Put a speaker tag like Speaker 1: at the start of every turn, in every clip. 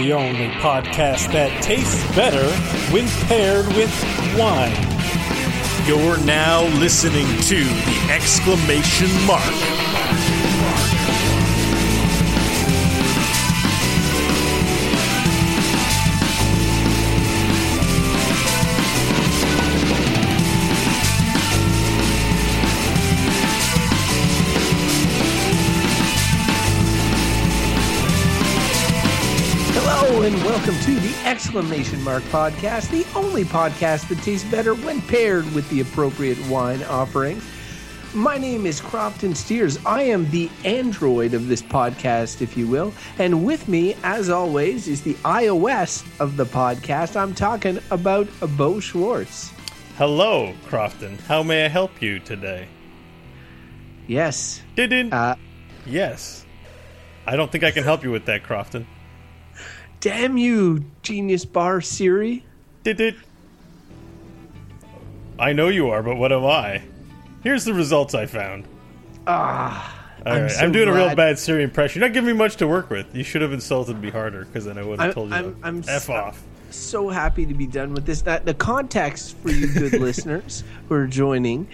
Speaker 1: the only podcast that tastes better when paired with wine.
Speaker 2: You're now listening to the exclamation mark.
Speaker 3: Welcome to the exclamation mark podcast, the only podcast that tastes better when paired with the appropriate wine offering. My name is Crofton Steers. I am the android of this podcast, if you will. And with me, as always, is the iOS of the podcast. I'm talking about Bo Schwartz.
Speaker 1: Hello, Crofton. How may I help you today?
Speaker 3: Yes.
Speaker 1: Didn't.
Speaker 3: Uh,
Speaker 1: yes. I don't think I can help you with that, Crofton.
Speaker 3: Damn you, Genius Bar Siri.
Speaker 1: Did it? I know you are, but what am I? Here's the results I found.
Speaker 3: Ah.
Speaker 1: All
Speaker 3: I'm
Speaker 1: right,
Speaker 3: so
Speaker 1: I'm doing a real bad Siri impression. You're not giving me much to work with. You should have insulted me harder, because then I would have told you
Speaker 3: I'm- I'm
Speaker 1: f
Speaker 3: so-
Speaker 1: off.
Speaker 3: so happy to be done with this. That the context for you good listeners who are joining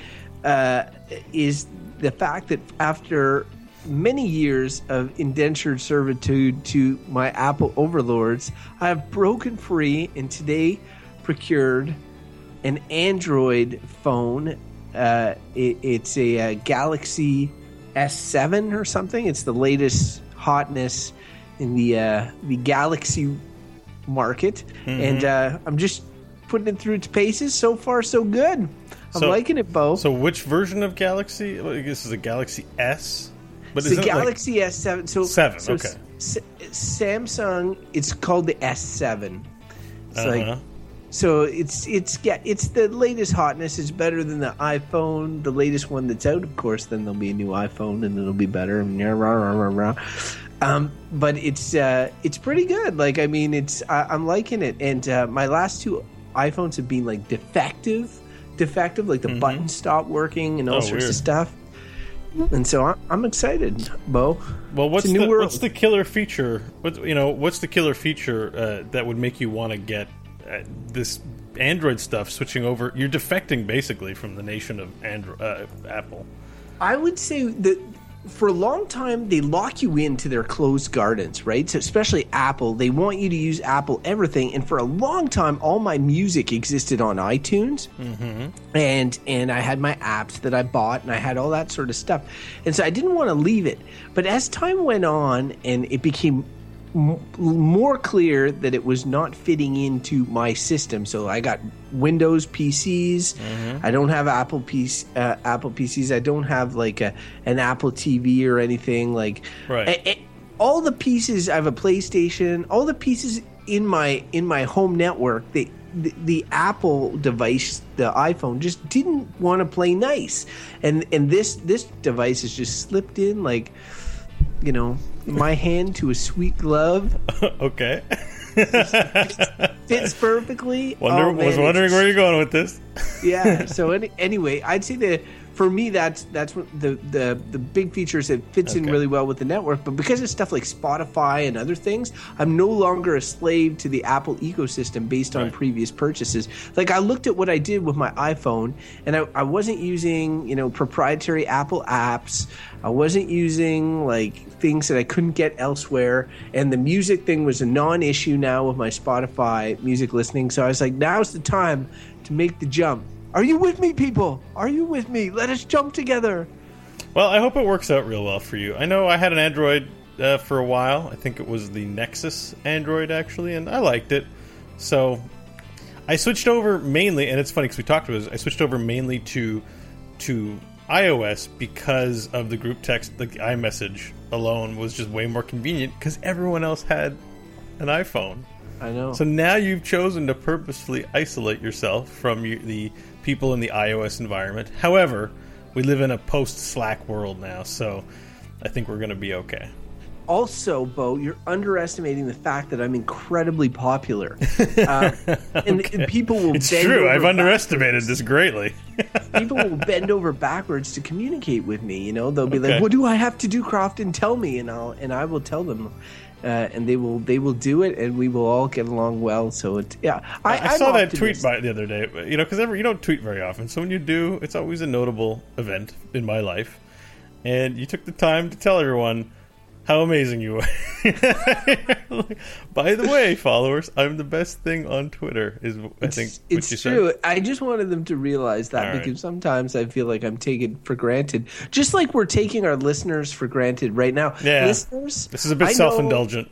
Speaker 3: uh, is the fact that after many years of indentured servitude to my Apple overlords, I have broken free and today procured an Android phone. Uh, it, it's a, uh Galaxy S7 or something. It's the latest hotness in the uh, the Galaxy market, and uh, I'm just putting it through its paces. So far, so good. I'm
Speaker 1: So-
Speaker 3: liking it, Bo.
Speaker 1: So, which version of Galaxy? Well, I guess it's a Galaxy S. But
Speaker 3: it's the
Speaker 1: isn't like-
Speaker 3: Galaxy S7. So
Speaker 1: Seven,
Speaker 3: so
Speaker 1: okay.
Speaker 3: S- Samsung. It's called the S7. It's
Speaker 1: Uh-huh.
Speaker 3: like so it's it's yeah it's the latest hotness. It's better than the iPhone, the latest one that's out. Of course, then there'll be a new iPhone and it'll be better. Um, but it's uh, it's pretty good. Like I mean, it's I, I'm liking it. And uh, my last two iPhones have been like defective, defective. Like the buttons stopped working and all
Speaker 1: Mm-hmm. Oh,
Speaker 3: sorts
Speaker 1: weird.
Speaker 3: of stuff. And so I'm, I'm excited, Bo.
Speaker 1: Well, what's
Speaker 3: It's a new
Speaker 1: the
Speaker 3: world.
Speaker 1: what's the killer feature? What you know? What's the killer feature uh, that would make you want to get uh, this Android stuff? Switching over, you're defecting basically from the nation of Android, uh, Apple.
Speaker 3: I would say that for a long time they lock you into their closed gardens, right? So especially Apple, they want you to use Apple everything. And for a long time, all my music existed on iTunes, mm-hmm. and and I had my apps that I bought, and I had all that sort of stuff. And so I didn't want to leave it. But as time went on, and it became m- more clear that it was not fitting into my system. So I got Windows PCs. I don't have Apple PC, uh, Apple PCs. I don't have like a, an Apple TV or anything like.
Speaker 1: Right.
Speaker 3: all the pieces. I have a PlayStation. All the pieces in my in my home network. They, the, the Apple device, the iPhone, just didn't want to play nice, and and this this device has just slipped in like you know, my hand to a sweet glove
Speaker 1: okay.
Speaker 3: fits perfectly.
Speaker 1: Wonder,
Speaker 3: Oh, man,
Speaker 1: was wondering where you're going with this.
Speaker 3: Yeah. So any, anyway, I'd say that for me, that's that's the the the big features that fits in really well with the network. But because of stuff like Spotify and other things, I'm no longer a slave to the Apple ecosystem based on
Speaker 1: Right.
Speaker 3: previous purchases. Like I looked at what I did with my iPhone, and I, I wasn't using you know proprietary Apple apps. I wasn't using like things that I couldn't get elsewhere, and the music thing was a non-issue now with my Spotify music listening. So I was like, now's the time to make the jump. Are you with me, people? Are you with me? Let us jump together.
Speaker 1: Well, I hope it works out real well for you. I know I had an Android uh, for a while. I think it was the Nexus Android actually, and I liked it. So I switched over mainly, and it's funny because we talked about this. I switched over mainly to to iOS because of the group text, the iMessage alone was just way more convenient because everyone else had an iPhone.
Speaker 3: I know.
Speaker 1: So now you've chosen to purposefully isolate yourself from you, the people in the iOS environment. However, we live in a post Slack world now, so I think we're going to be okay.
Speaker 3: Also, Bo, you're underestimating the fact that I'm incredibly popular, uh, and, and people will.
Speaker 1: It's
Speaker 3: bend
Speaker 1: true.
Speaker 3: over
Speaker 1: I've underestimated
Speaker 3: backwards.
Speaker 1: this greatly.
Speaker 3: People will bend over backwards to communicate with me. You know, they'll be
Speaker 1: Okay.
Speaker 3: like, "What do I have to do, Crofton? Tell me," and I'll and I will tell them. Uh, and they will they will do it, and we will all get along well. So it, yeah, I,
Speaker 1: I,
Speaker 3: I'm
Speaker 1: saw that tweet by the other day. You know, because you don't tweet very often, so when you do, it's always a notable event in my life. And you took the time to tell everyone how amazing you were. by the way, followers, I'm the best thing on Twitter. Is I think
Speaker 3: It's,
Speaker 1: what
Speaker 3: it's
Speaker 1: you
Speaker 3: true.
Speaker 1: said.
Speaker 3: I just wanted them to realize that
Speaker 1: All right.
Speaker 3: because sometimes I feel like I'm taken for granted, just like we're taking our listeners for granted right now.
Speaker 1: Yeah.
Speaker 3: listeners,
Speaker 1: This is a bit self-indulgent.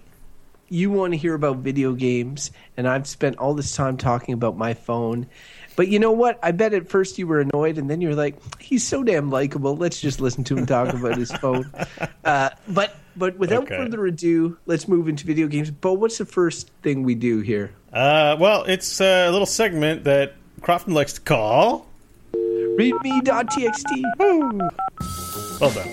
Speaker 3: You want to hear about video games, and I've spent all this time talking about my phone. But you know what? I bet at first you were annoyed, and then you're like, "He's so damn likable. Let's just listen to him talk about his phone." Uh, but but without
Speaker 1: Okay.
Speaker 3: further ado, let's move into video games. But what's the first thing we do here?
Speaker 1: Uh, well, it's a little segment that Crofton likes to call.
Speaker 3: Readme.txt.
Speaker 1: Well done.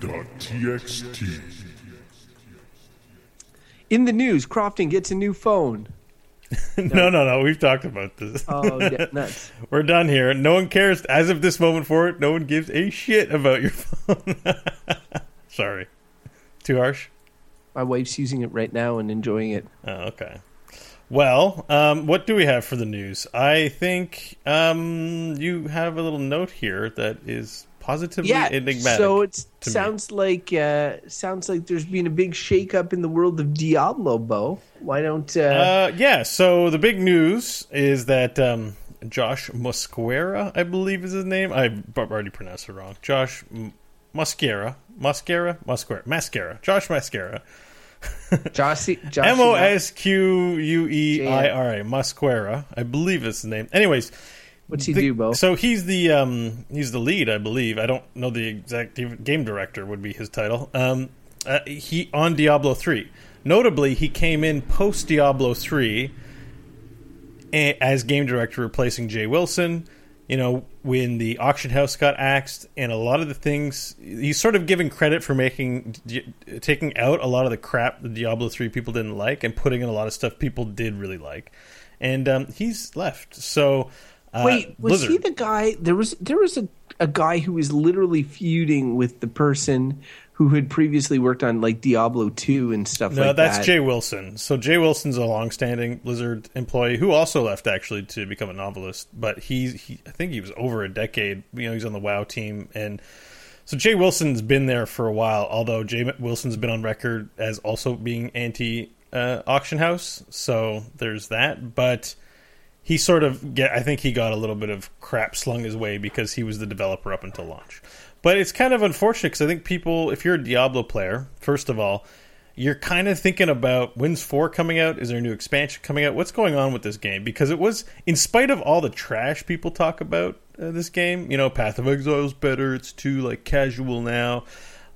Speaker 4: readme.txt.
Speaker 3: In the news, Crofton gets a new phone.
Speaker 1: no, no, no. We've talked about this.
Speaker 3: Oh, yeah, nuts.
Speaker 1: We're done here. No one cares as of this moment forward. No one gives a shit about your phone. Sorry. Too harsh?
Speaker 3: My wife's using it right now and enjoying it.
Speaker 1: Oh, okay. Well, um, what do we have for the news? I think um, you have a little note here that is positively
Speaker 3: Yeah,
Speaker 1: enigmatic.
Speaker 3: so it
Speaker 1: to me.
Speaker 3: sounds like uh, sounds like there's been a big shakeup in the world of Diablo, Bo. Why don't uh,
Speaker 1: Uh, yeah, so the big news is that um, Josh Mosqueira, I believe is his name. I already pronounced it wrong. Josh M- Mosqueira. Mosqueira? Mosqueira. Mascara. Josh Mascara.
Speaker 3: Jossie
Speaker 1: M O S Q U E I R A. Mosqueira. I believe is his name. Anyways.
Speaker 3: What's he
Speaker 1: the-
Speaker 3: do, Bo?
Speaker 1: So he's the um, he's the lead, I believe. I don't know the exact game director would be his title. Um, uh, he on Diablo three. Notably, he came in post Diablo three as game director, replacing Jay Wilson. You know, when the auction house got axed, and a lot of the things he's sort of giving credit for making taking out a lot of the crap the Diablo three people didn't like, and putting in a lot of stuff people did really like. And um, he's left. So
Speaker 3: Wait, was
Speaker 1: Blizzard.
Speaker 3: he the guy? There was there was a, a guy who was literally feuding with the person who had previously worked on like Diablo two and stuff
Speaker 1: No,
Speaker 3: like
Speaker 1: that's. Jay Wilson. So Jay Wilson's a long-standing Blizzard employee who also left actually to become a novelist. But he, he I think he was over a decade. You know, he's on the WoW team, and so Jay Wilson's been there for a while. Although Jay Wilson's been on record as also being anti uh, auction house. So there's that. But he sort of get. I think he got a little bit of crap slung his way because he was the developer up until launch. But it's kind of unfortunate because I think people, if you're a Diablo player, first of all, you're kind of thinking about when's four coming out? Is there a new expansion coming out? What's going on with this game? Because it was, in spite of all the trash people talk about uh, this game, you know, Path of Exile is better. It's too like casual now.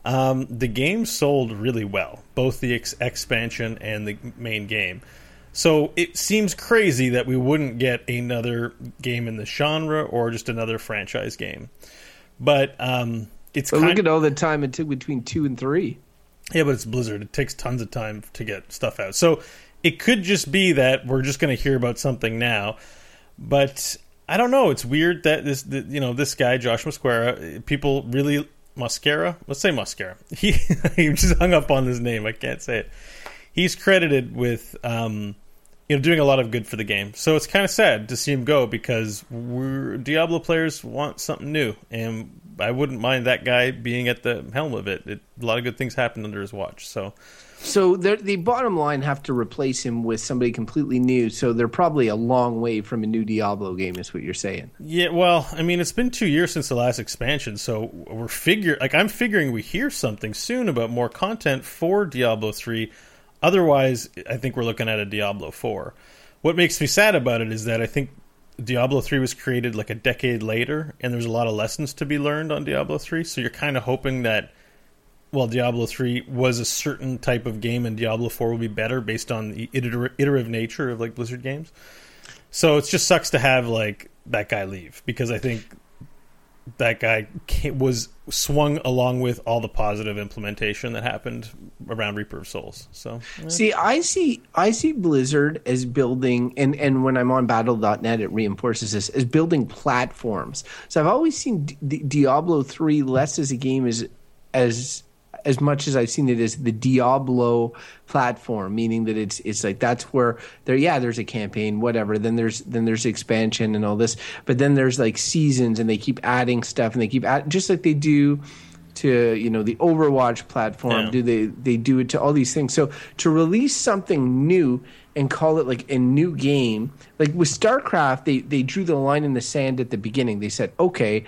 Speaker 1: Um, the game sold really well, both the ex- expansion and the main game. So it seems crazy that we wouldn't get another game in the genre or just another franchise game. But um, it's
Speaker 3: But look at all the time it took between two and three.
Speaker 1: yeah, but it's Blizzard. It takes tons of time to get stuff out. So it could just be that we're just going to hear about something now. But I don't know. It's weird that this, that, you know, this guy Josh Mosqueira, people really Mascara. Let's say Mascara. He he just hung up on his name. I can't say it. He's credited with um, you know doing a lot of good for the game. So it's kind of sad to see him go because we're Diablo players want something new, and I wouldn't mind that guy being at the helm of it. it a lot of good things happened under his watch. So
Speaker 3: So the bottom line have to replace him with somebody completely new. So they're probably a long way from a new Diablo game, is what you're saying.
Speaker 1: yeah, well, I mean, it's been two years since the last expansion, so we're figure like I'm figuring we hear something soon about more content for Diablo three. Otherwise, I think we're looking at a Diablo four. What makes me sad about it is that I think Diablo 3 was created like a decade later, and there's a lot of lessons to be learned on Diablo 3. So you're kind of hoping that well, Diablo three was a certain type of game, and Diablo four will be better based on the iterative nature of like Blizzard games. So it just sucks to have like that guy leave because I think that guy was swung along with all the positive implementation that happened around Reaper of Souls. So eh.
Speaker 3: See, I see I see Blizzard as building and and when I'm on battle.net it reinforces this as building platforms. So I've always seen D- Diablo 3 less as a game as as as much as I've seen it as the Diablo platform, meaning that it's it's like that's where there yeah there's a campaign whatever then there's then there's expansion and all this, but then there's like seasons and they keep adding stuff and they keep add, just like they do to you know the Overwatch platform.
Speaker 1: Yeah.
Speaker 3: Do they they do it to all these things? So to release something new and call it like a new game, like with StarCraft, they they drew the line in the sand at the beginning. They said, okay,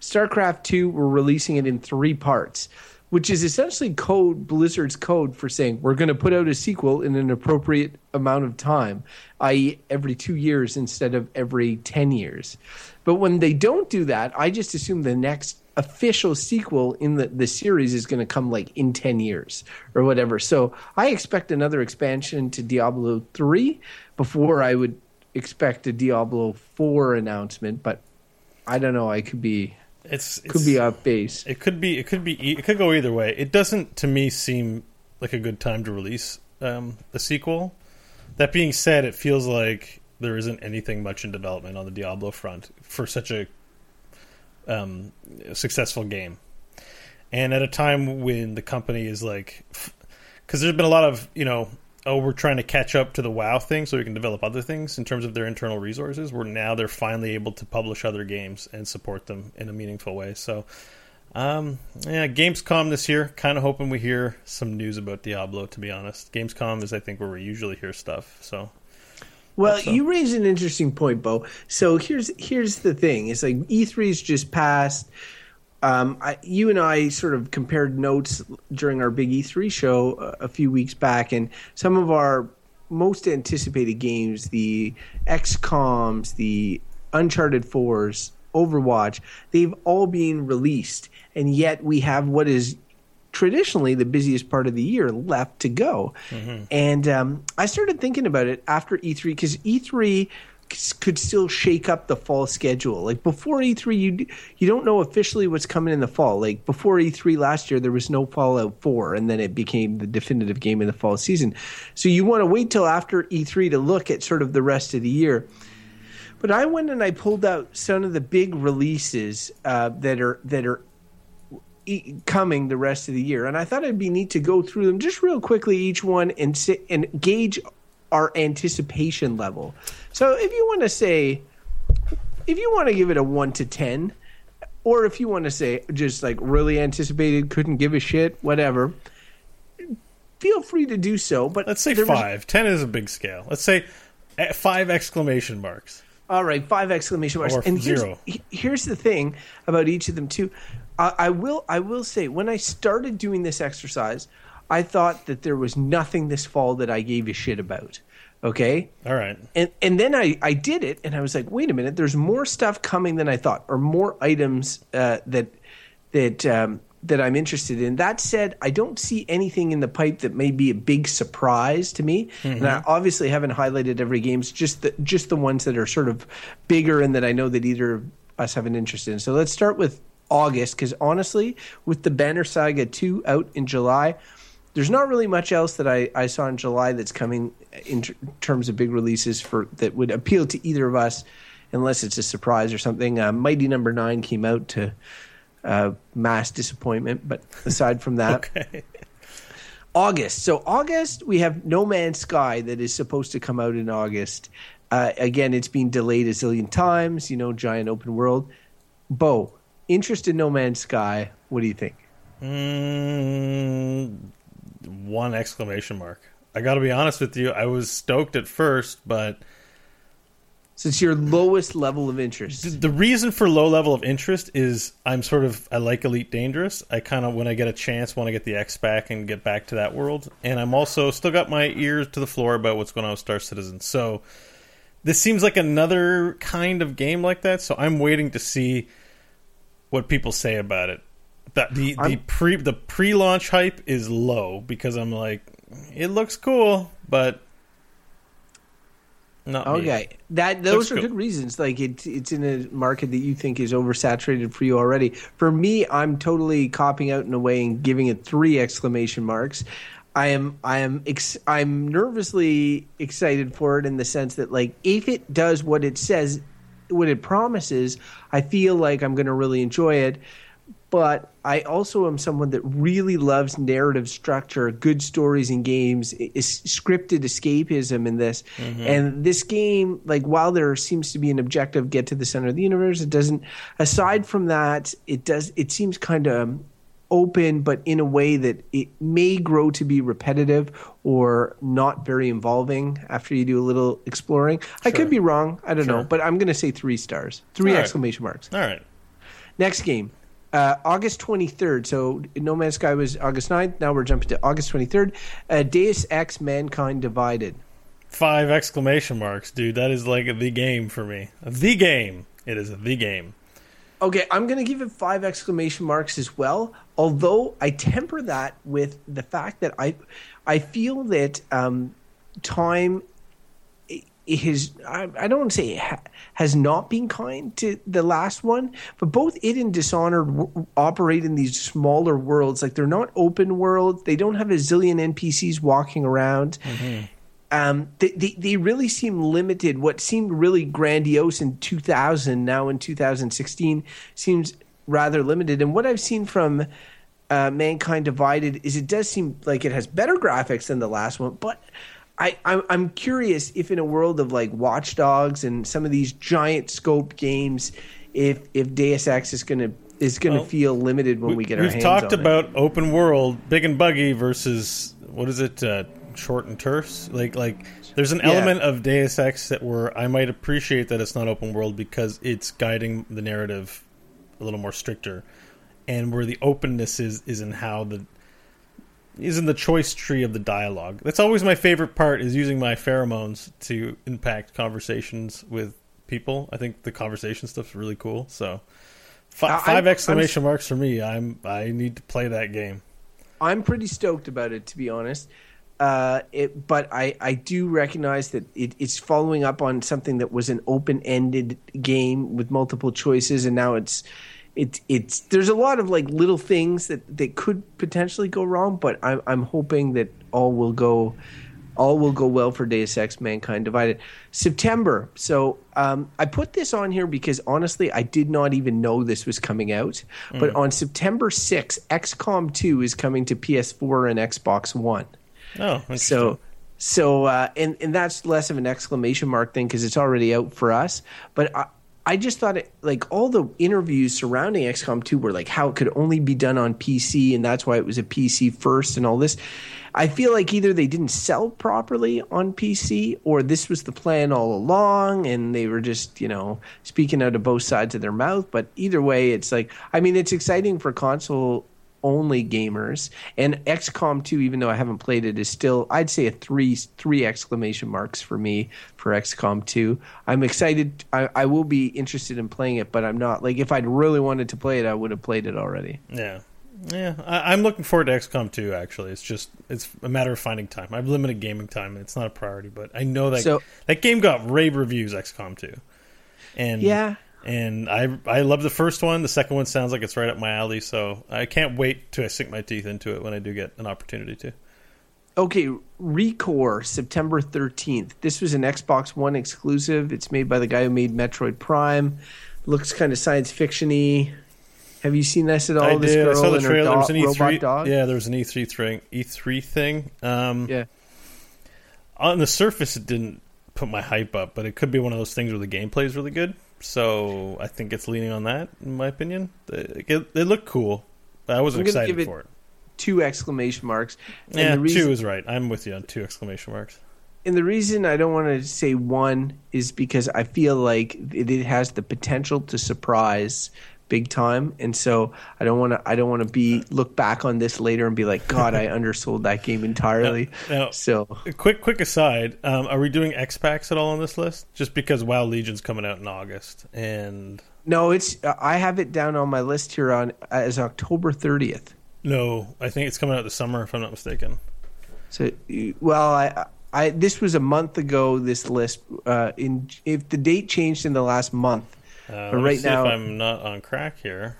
Speaker 3: StarCraft two, we're releasing it in three parts. Which is essentially code Blizzard's code for saying we're going to put out a sequel in an appropriate amount of time, i.e., every two years instead of every ten years. But when they don't do that, I just assume the next official sequel in the, the series is going to come like in 10 years or whatever. So I expect another expansion to Diablo 3 before I would expect a Diablo 4 announcement, but I don't know. I could be
Speaker 1: it's, it's
Speaker 3: could be off base.
Speaker 1: It could be. It could be. It could go either way. It doesn't, to me, seem like a good time to release um, a sequel. That being said, it feels like there isn't anything much in development on the Diablo front for such a um, successful game, and at a time when the company is like, because there's been a lot of you know. Oh, we're trying to catch up to the WoW thing so we can develop other things in terms of their internal resources. Where now they're finally able to publish other games and support them in a meaningful way. So, um, yeah, Gamescom this year. Kind of hoping we hear some news about Diablo. To be honest, Gamescom is I think where we usually hear stuff. So
Speaker 3: Well,
Speaker 1: so.
Speaker 3: you raise an interesting point, Bo. So here's here's the thing: it's like E3's just passed. Um, I, you and I sort of compared notes during our big E3 show a, a few weeks back, and some of our most anticipated games, the XComs, the Uncharted Fours, Overwatch, they've all been released, and yet we have what is traditionally the busiest part of the year left to go. And um, I started thinking about it after E3 because E3 c- could still shake up the fall schedule. Like before E3, you you don't know officially what's coming in the fall. Like before E3 last year, there was no Fallout 4, and then it became the definitive game in the fall season. So you want to wait till after E3 to look at sort of the rest of the year. But I went and I pulled out some of the big releases uh, that are that are e- coming the rest of the year, and I thought it'd be neat to go through them just real quickly, each one, and sit and gauge our anticipation level. So, if you want to say, if you want to give it a one to ten, or if you want to say just like really anticipated, couldn't give a shit, whatever, feel free to do so. But
Speaker 1: let's say
Speaker 3: there was-
Speaker 1: five. Ten is a big scale. Let's say eh, five exclamation marks.
Speaker 3: All right, five exclamation marks.
Speaker 1: Or
Speaker 3: and here's,
Speaker 1: zero.
Speaker 3: he- here's the thing about each of them too. I, I will I will say when I started doing this exercise, I thought that there was nothing this fall that I gave a shit about. Okay,
Speaker 1: All right.
Speaker 3: and and then I I did it, and I was like, wait a minute, there's more stuff coming than I thought, or more items uh, that that um, that I'm interested in. That said, I don't see anything in the pipe that may be a big surprise to me, and I obviously haven't highlighted every games, just the just the ones that are sort of bigger and that I know that either of us have an interest in. So let's start with August, because honestly, with the Banner Saga two out in July there's not really much else that I, I saw in July that's coming in ter- terms of big releases for that would appeal to either of us, unless it's a surprise or something. Uh, Mighty Number Nine came out to uh, mass disappointment, but aside from that,
Speaker 1: Okay.
Speaker 3: August. So August, we have No Man's Sky that is supposed to come out in August. Uh, again, it's been delayed a zillion times. You know, giant open world. Bo, interest in No Man's Sky. What do you think?
Speaker 1: Mm, one exclamation mark. I got to be honest with you. I was stoked at first, but
Speaker 3: So it's your lowest level of interest.
Speaker 1: th- the reason for low level of interest is I'm sort of I like Elite Dangerous. I kind of when I get a chance want to get the X back and get back to that world. And I'm also still got my ears to the floor about what's going on with Star Citizen. So this seems like another kind of game like that. So I'm waiting to see what people say about it. That the the
Speaker 3: I'm-
Speaker 1: pre the pre launch hype is low because I'm like, it looks cool, but not me.
Speaker 3: Okay, that those
Speaker 1: Looks
Speaker 3: are
Speaker 1: good.
Speaker 3: good reasons. Like it, it's in a market that you think is oversaturated for you already. For me, I'm totally copping out in a way and giving it three exclamation marks. I am, I am, ex- I'm nervously excited for it in the sense that, like, if it does what it says, what it promises, I feel like I'm going to really enjoy it but I also am someone that really loves narrative structure, good stories in games, is scripted escapism in this. Mm-hmm. And this game, like while there seems to be an objective get to the center of the universe, it doesn't. Aside from that, it does. It seems kind of open, but in a way that it may grow to be repetitive or not very involving after you do a little exploring. I could be wrong. I don't know, but I'm going to say three stars, three
Speaker 1: All right.
Speaker 3: exclamation marks.
Speaker 1: All right.
Speaker 3: Next game, uh, August 23rd. So No Man's Sky was August 9th. Now we're jumping to August 23rd. Uh, Deus Ex Mankind Divided.
Speaker 1: Five exclamation marks, dude. That is like the game for me. The game. It is the game.
Speaker 3: Okay, I'm going to give it five exclamation marks as well. Although I temper that with the fact that I, I feel that um, time i- is I, I don't want to say ha, has not been kind to the last one, but both it and Dishonored w- operate in these smaller worlds. Like they're not open worlds. They don't have a zillion NPCs walking around. Um, they, they they really seem limited. What seemed really grandiose in 2000, now in 2016, seems rather limited. And what I've seen from uh, Mankind Divided is it does seem like it has better graphics than the last one, but I, I'm, I'm curious if in a world of like Watch Dogs and some of these giant scope games, if if Deus Ex is gonna is gonna
Speaker 1: Well,
Speaker 3: feel limited when we, get our hands. We've talked
Speaker 1: about open world, big and buggy versus what is it, uh, short and terse? Like, like there's an
Speaker 3: Yeah.
Speaker 1: element of Deus Ex that where I might appreciate that it's not open world because it's guiding the narrative a little more stricter, and where the openness is is in how the is in the choice tree of the dialogue. That's always my favorite part is using my pheromones to impact conversations with people. I think the conversation stuff's really cool. So fi-
Speaker 3: I- I'm-
Speaker 1: 5
Speaker 3: I'm
Speaker 1: exclamation marks for me. I'm I need to play that game.
Speaker 3: I'm pretty stoked about it, to be honest. Uh, it, but I, I do recognize that it, it's following up on something that was an open-ended game with multiple choices, and now it's it, it's there's a lot of like little things that, that could potentially go wrong. But I'm I'm hoping that all will go all will go well for Deus Ex Mankind Divided. September. So um, I put this on here because honestly, I did not even know this was coming out. But on September 6th, XCOM 2 is coming to PS4 and Xbox One.
Speaker 1: Oh.
Speaker 3: So, so uh, and and that's less of an exclamation mark thing because it's already out for us. But I, I just thought it like all the interviews surrounding XCOM 2 were like how it could only be done on PC and that's why it was a PC first and all this. I feel like either they didn't sell properly on PC or this was the plan all along and they were just, you know, speaking out of both sides of their mouth. But either way, it's like, I mean, it's exciting for console only gamers and XCOM 2 even though I haven't played it is still I'd say a 3 3 exclamation marks for me for XCOM 2. I'm excited I, I will be interested in playing it but I'm not like if I'd really wanted to play it I would have played it already.
Speaker 1: yeah, yeah. I, I'm looking forward to XCOM 2. Actually, it's just it's a matter of finding time. I've limited gaming time, it's not a priority. But I know that
Speaker 3: So-
Speaker 1: that game got rave reviews. XCOM 2, and
Speaker 3: Yeah.
Speaker 1: And I I love the first one. The second one sounds like it's right up my alley. So I can't wait to sink my teeth into it when I do get an opportunity to.
Speaker 3: Okay, Recore September 13th. This was an Xbox One exclusive. It's made by the guy who made Metroid Prime. Looks kind of science fiction-y. Have you seen this at all?
Speaker 1: I
Speaker 3: this
Speaker 1: did. I
Speaker 3: girl
Speaker 1: saw the trailer. There was
Speaker 3: dog-
Speaker 1: an
Speaker 3: robot
Speaker 1: E3.
Speaker 3: dog.
Speaker 1: Yeah, there was an E3 thing. E3 thing. Um,
Speaker 3: Yeah.
Speaker 1: on the surface, it didn't put my hype up, but it could be one of those things where the gameplay is really good. So I think it's leaning on that, in my opinion. It, it, it looked cool. I was
Speaker 3: I'm gonna
Speaker 1: excited
Speaker 3: give it
Speaker 1: for it.
Speaker 3: Two exclamation marks. And
Speaker 1: Yeah,
Speaker 3: the reason,
Speaker 1: two is right. I'm with you on two exclamation marks.
Speaker 3: And the reason I don't want to say one is because I feel like it, it has the potential to surprise big time, and so I don't want to. I don't want to be look back on this later and be like, God, I undersold that game entirely.
Speaker 1: Now,
Speaker 3: so
Speaker 1: quick, quick aside: um, Are we doing X packs at all on this list? Just because WoW Legion's coming out in August, and
Speaker 3: no, it's I have it down on my list here on as October thirtieth.
Speaker 1: No, I think it's coming out this summer, if I'm not mistaken.
Speaker 3: So, well, I, I this was a month ago. This list, uh, in if the date changed in the last month,
Speaker 1: Uh,
Speaker 3: but right
Speaker 1: see
Speaker 3: now,
Speaker 1: if I'm not on crack here.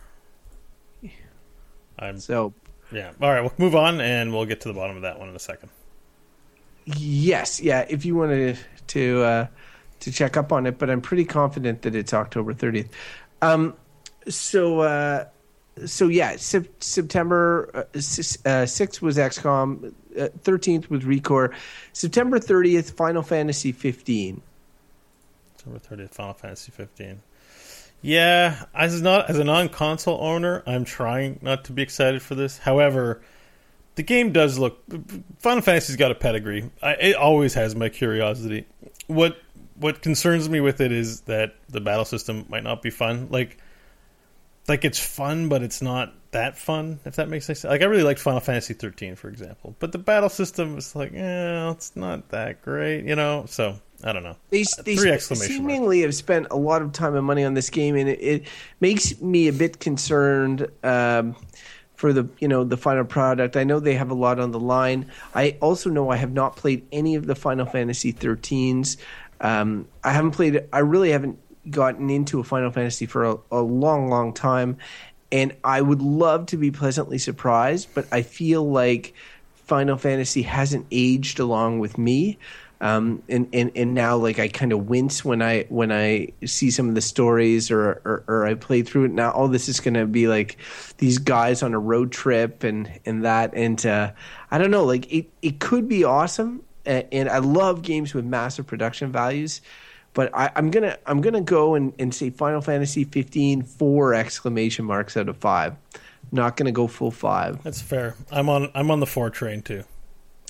Speaker 1: I'm
Speaker 3: so
Speaker 1: yeah. All right, we'll move on, and we'll get to the bottom of that one in a second.
Speaker 3: yes, yeah. If you wanted to uh, to check up on it, but I'm pretty confident that it's October 30th. Um, so. Uh, so yeah, sep- September uh, sixth was XCOM, uh, thirteenth was Recore, September thirtieth Final Fantasy fifteen.
Speaker 1: September thirtieth, Final Fantasy fifteen. Yeah, as not as a non-console owner, I'm trying not to be excited for this. However, the game does look. Final Fantasy's got a pedigree. I, it always has my curiosity. What what concerns me with it is that the battle system might not be fun. Like like it's fun, but it's not that fun. If that makes sense. Like I really liked Final Fantasy 13, for example, but the battle system is like, eh, it's not that great, you know. So I don't know.
Speaker 3: They, they
Speaker 1: Three exclamation
Speaker 3: seemingly have spent a lot of time and money on this game, and it, it makes me a bit concerned. Um, for the you know the final product. I know they have a lot on the line. I also know I have not played any of the Final Fantasy 13s. Um, I haven't played. I really haven't gotten into a Final Fantasy for a, a long, long time, and I would love to be pleasantly surprised. But I feel like Final Fantasy hasn't aged along with me. Um, and, and, and now like I kind of wince when I when I see some of the stories or, or, or I play through it. Now all this is going to be like these guys on a road trip and and that. And uh, I don't know like it it could be awesome. And, I love games with massive production values. But I, am gonna I'm gonna go and, and say Final Fantasy 15 four exclamation marks out of five. Not gonna go full five.
Speaker 1: That's fair. I'm on I'm on the four train too.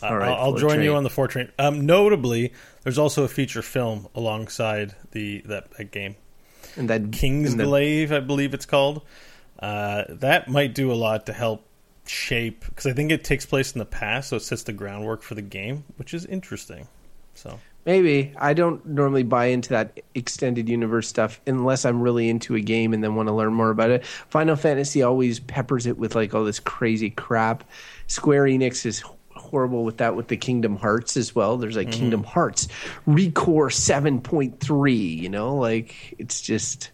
Speaker 3: All right,
Speaker 1: I'll, I'll join you on the four train. Um, notably, there's also a feature film alongside the that, that game,
Speaker 3: and that
Speaker 1: King's
Speaker 3: and the-
Speaker 1: Glaive, I believe it's called. Uh, that might do a lot to help shape because I think it takes place in the past, so it sets the groundwork for the game, which is interesting. So
Speaker 3: Maybe I don't normally buy into that extended universe stuff unless I'm really into a game and then want to learn more about it. Final Fantasy always peppers it with like all this crazy crap. Square Enix is horrible with that with the Kingdom Hearts as well. There's like Kingdom Hearts Recore 7.3, you know, like it's just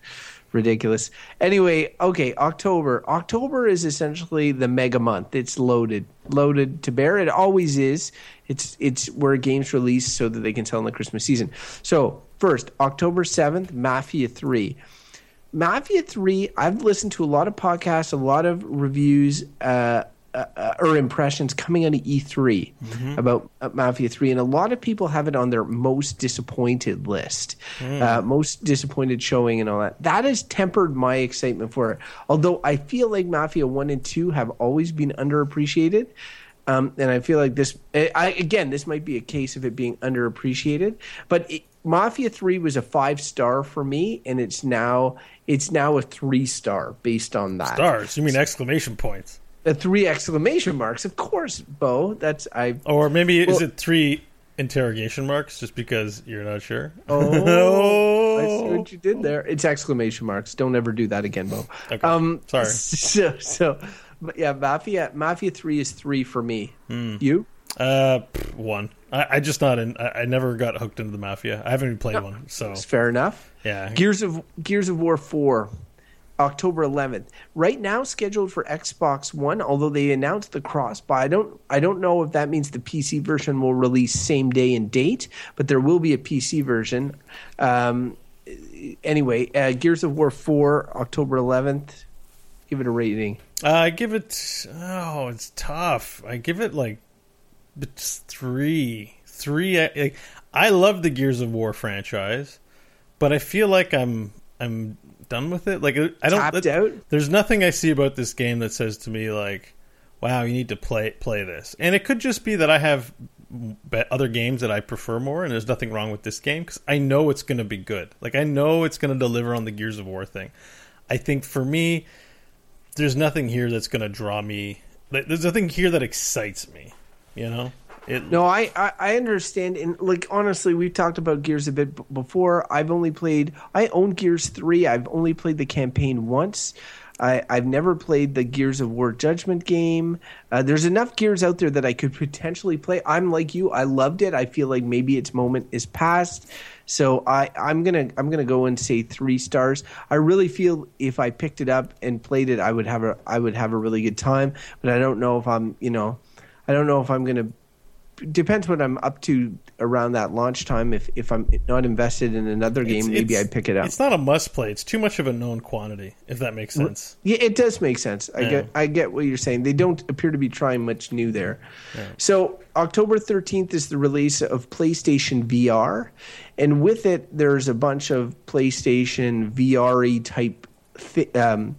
Speaker 3: ridiculous. Anyway, okay, October. October is essentially the mega month. It's loaded, loaded to bear. It always is. It's it's where games release so that they can sell in the Christmas season. So first, October seventh, Mafia three. Mafia three. I've listened to a lot of podcasts, a lot of reviews. Uh, uh, or impressions coming out of E3 about uh, Mafia 3, and a lot of people have it on their most disappointed list, uh, most disappointed showing, and all that. That has tempered my excitement for it. Although I feel like Mafia 1 and 2 have always been underappreciated. Um, and I feel like this, I, again, this might be a case of it being underappreciated, but it, Mafia 3 was a five star for me, and it's now it's now a three star based on that
Speaker 1: stars, you mean exclamation points,
Speaker 3: uh, three exclamation marks. Of course, Bo. That's I.
Speaker 1: or maybe is it three interrogation marks just because you're not sure?
Speaker 3: Oh, I see what you did there. It's exclamation marks. Don't ever do that again, Bo.
Speaker 1: Okay.
Speaker 3: Um,
Speaker 1: Sorry.
Speaker 3: So, so, but yeah, Mafia. Mafia three is three for me.
Speaker 1: Hmm.
Speaker 3: You?
Speaker 1: Uh, one. I, I just not in. I, I never got hooked into the mafia. I haven't even played one. So
Speaker 3: fair enough.
Speaker 1: yeah,
Speaker 3: Gears of Gears of War four, October 11th. Right now scheduled for Xbox One. Although they announced the cross buy, I don't I don't know if that means the PC version will release same day and date, but there will be a PC version. Um, anyway, uh, Gears of War four, October 11th. Give it a rating.
Speaker 1: uh, I give it. Oh, it's tough. I give it like three, three. I love the Gears of War franchise, but I feel like I'm I'm done with it. Like I don't.
Speaker 3: Out.
Speaker 1: There's nothing I see about this game that says to me like, "Wow, you need to play play this." And it could just be that I have other games that I prefer more, and there's nothing wrong with this game because I know it's going to be good. Like I know it's going to deliver on the Gears of War thing. I think for me, there's nothing here that's going to draw me. There's nothing here that excites me. You know, it.
Speaker 3: No, I, I, I understand. And like honestly, we've talked about Gears a bit b- before. I've only played. I own Gears three. I've only played the campaign once. I, I've never played the Gears of War Judgment game. Uh, there's enough Gears out there that I could potentially play. I'm like you. I loved it. I feel like maybe its moment is past. So I, I'm gonna I'm gonna go and say three stars. I really feel if I picked it up and played it, I would have a I would have a really good time. But I don't know if I'm you know I don't know if I'm gonna depends what I'm up to around that launch time. If if I'm not invested in another game,
Speaker 1: it's-
Speaker 3: maybe I'd pick it up.
Speaker 1: It's not a must play. It's too much of a known quantity, if that makes sense.
Speaker 3: Yeah, it does make sense. I
Speaker 1: Yeah.
Speaker 3: get I get what you're saying. They don't appear to be trying much new there. So October 13th is the release of PlayStation VR, and with it there's a bunch of PlayStation VR type um,